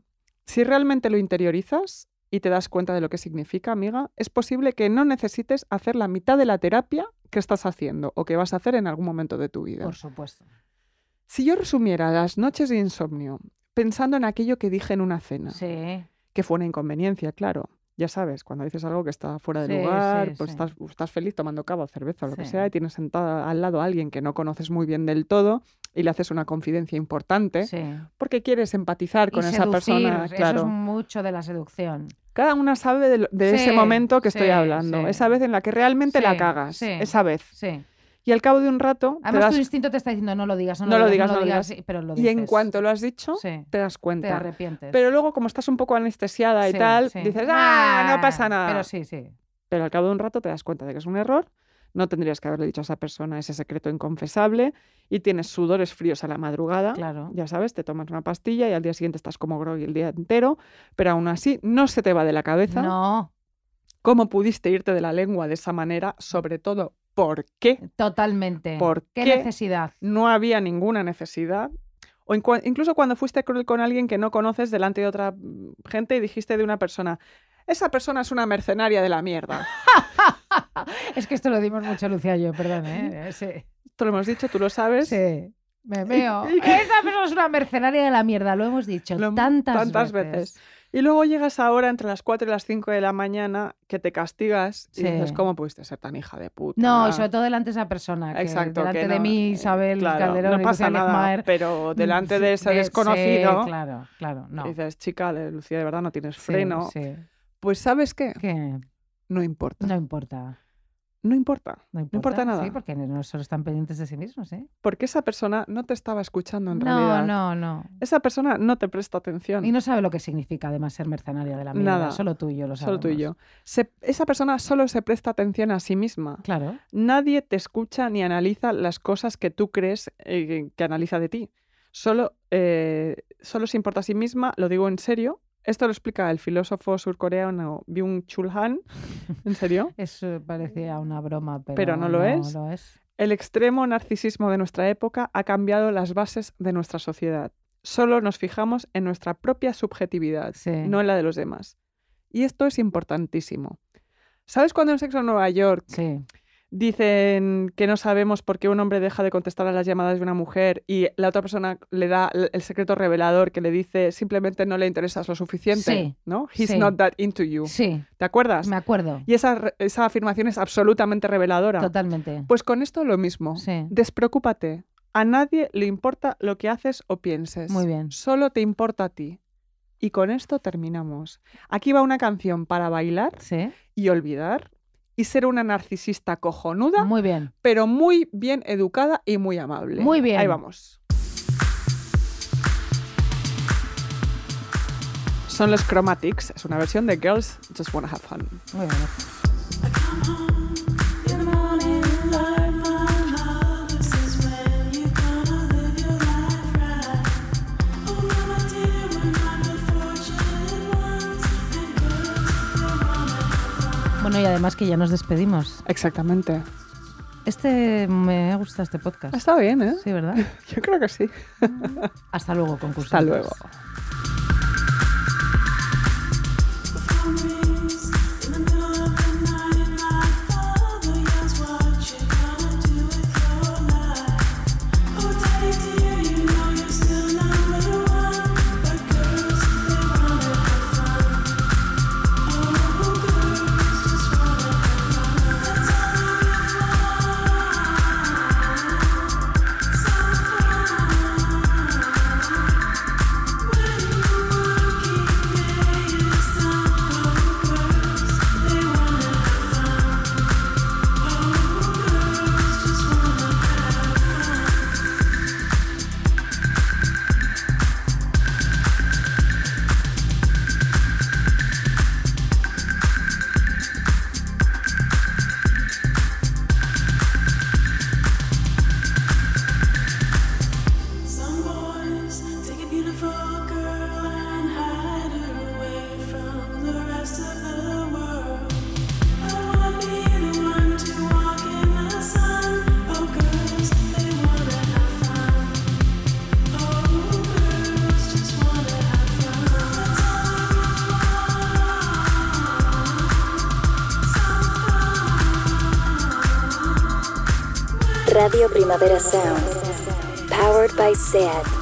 Si realmente lo interiorizas y te das cuenta de lo que significa, amiga, es posible que no necesites hacer la mitad de la terapia que estás haciendo o que vas a hacer en algún momento de tu vida. Por supuesto. Si yo resumiera las noches de insomnio pensando en aquello que dije en una cena, Sí. que fue una inconveniencia, claro. Ya sabes, cuando dices algo que está fuera de Sí, lugar, sí, pues sí. Estás, estás feliz tomando cava o cerveza o lo que sea, y tienes sentada al lado a alguien que no conoces muy bien del todo y le haces una confidencia importante porque quieres empatizar con esa persona. Eso Claro. es mucho de la seducción. Cada una sabe de, ese momento que estoy hablando, esa vez en la que realmente la cagas, esa vez. Sí. Y al cabo de un rato, te Además, das- tu instinto te está diciendo no lo digas, no, No lo digas, no no lo digas, pero lo y en cuanto lo has dicho, Sí. te das te cuenta. arrepientes. Pero luego, como estás un poco anestesiada y Sí, tal, sí. dices, ah, no pasa nada. Pero sí, sí. Pero al cabo de un rato te das cuenta de que es un error, no tendrías que haberle dicho a esa persona ese secreto inconfesable y tienes sudores fríos a la madrugada. Claro. Ya sabes, te tomas una pastilla y al día siguiente estás como groggy el día entero, pero aún así no se te va de la cabeza No, cómo pudiste irte de la lengua de esa manera, sobre todo por qué totalmente. ¿Por ¿Qué, qué? necesidad? no había ninguna necesidad. O incluso cuando fuiste cruel con alguien que no conoces delante de otra mm, gente y dijiste de una persona, esa persona es una mercenaria de la mierda. Es que esto lo dimos mucho, Lucía, yo, perdón, ¿eh? Sí. Esto lo hemos dicho, tú lo sabes. Sí. Me veo. y que- Esta persona es una mercenaria de la mierda, lo hemos dicho Lo- tantas, tantas veces. Y luego llegas ahora entre las 4 y las 5 de la mañana que te castigas y Sí. dices, ¿cómo pudiste ser tan hija de puta? No, y sobre todo delante de esa persona. Que Exacto, delante que de mí, eh, Isabel claro, Calderón no y pasa nada, pero delante de ese desconocido claro, claro, no. dices, chica, Lucía, de verdad no tienes Sí, freno. sí. Pues ¿sabes qué? Que No importa. no importa. No importa. No importa, importa nada. Sí, porque no solo están pendientes de sí mismos, ¿eh? Porque esa persona no te estaba escuchando en no, realidad. no, no. Esa persona no te presta atención. Y no sabe lo que significa además ser mercenaria de la mierda. Nada. Solo tú y yo lo sabemos. Solo tú y yo. Se- esa persona solo se presta atención a sí misma. Claro. Nadie te escucha ni analiza las cosas que tú crees eh, que analiza de ti. Solo, eh, solo se importa a sí misma, lo digo en serio. Esto lo explica el filósofo surcoreano Byung-Chul Han. ¿En serio? Eso parecía una broma, pero, Pero no lo es. lo es. El extremo narcisismo de nuestra época ha cambiado las bases de nuestra sociedad. Solo nos fijamos en nuestra propia subjetividad, Sí. no en la de los demás. Y esto es importantísimo. ¿Sabes cuando en Sexo en Nueva York Sí. Dicen que no sabemos por qué un hombre deja de contestar a las llamadas de una mujer y la otra persona le da el secreto revelador que le dice simplemente no le interesas lo suficiente? Sí, ¿No? He's sí. not that into you. Sí, ¿Te acuerdas? me acuerdo. Y esa, esa afirmación es absolutamente reveladora. Totalmente. Pues con esto lo mismo. Sí. Despreocúpate. A nadie le importa lo que haces o pienses. Muy bien. Solo te importa a ti. Y con esto terminamos. Aquí va una canción para bailar Sí. y olvidar y ser una narcisista cojonuda, Muy bien. pero muy bien educada y muy amable. Muy bien. Ahí vamos. Son los Chromatics, es una versión de Girls Just Wanna Have Fun. Muy bien. Bueno, y además que ya nos despedimos. Exactamente. Este me gusta este podcast. Está bien, ¿eh? Sí, ¿verdad? Yo creo que sí. Hasta luego, concursantes. Hasta luego. Radio Primavera Sound. Powered by SEAT.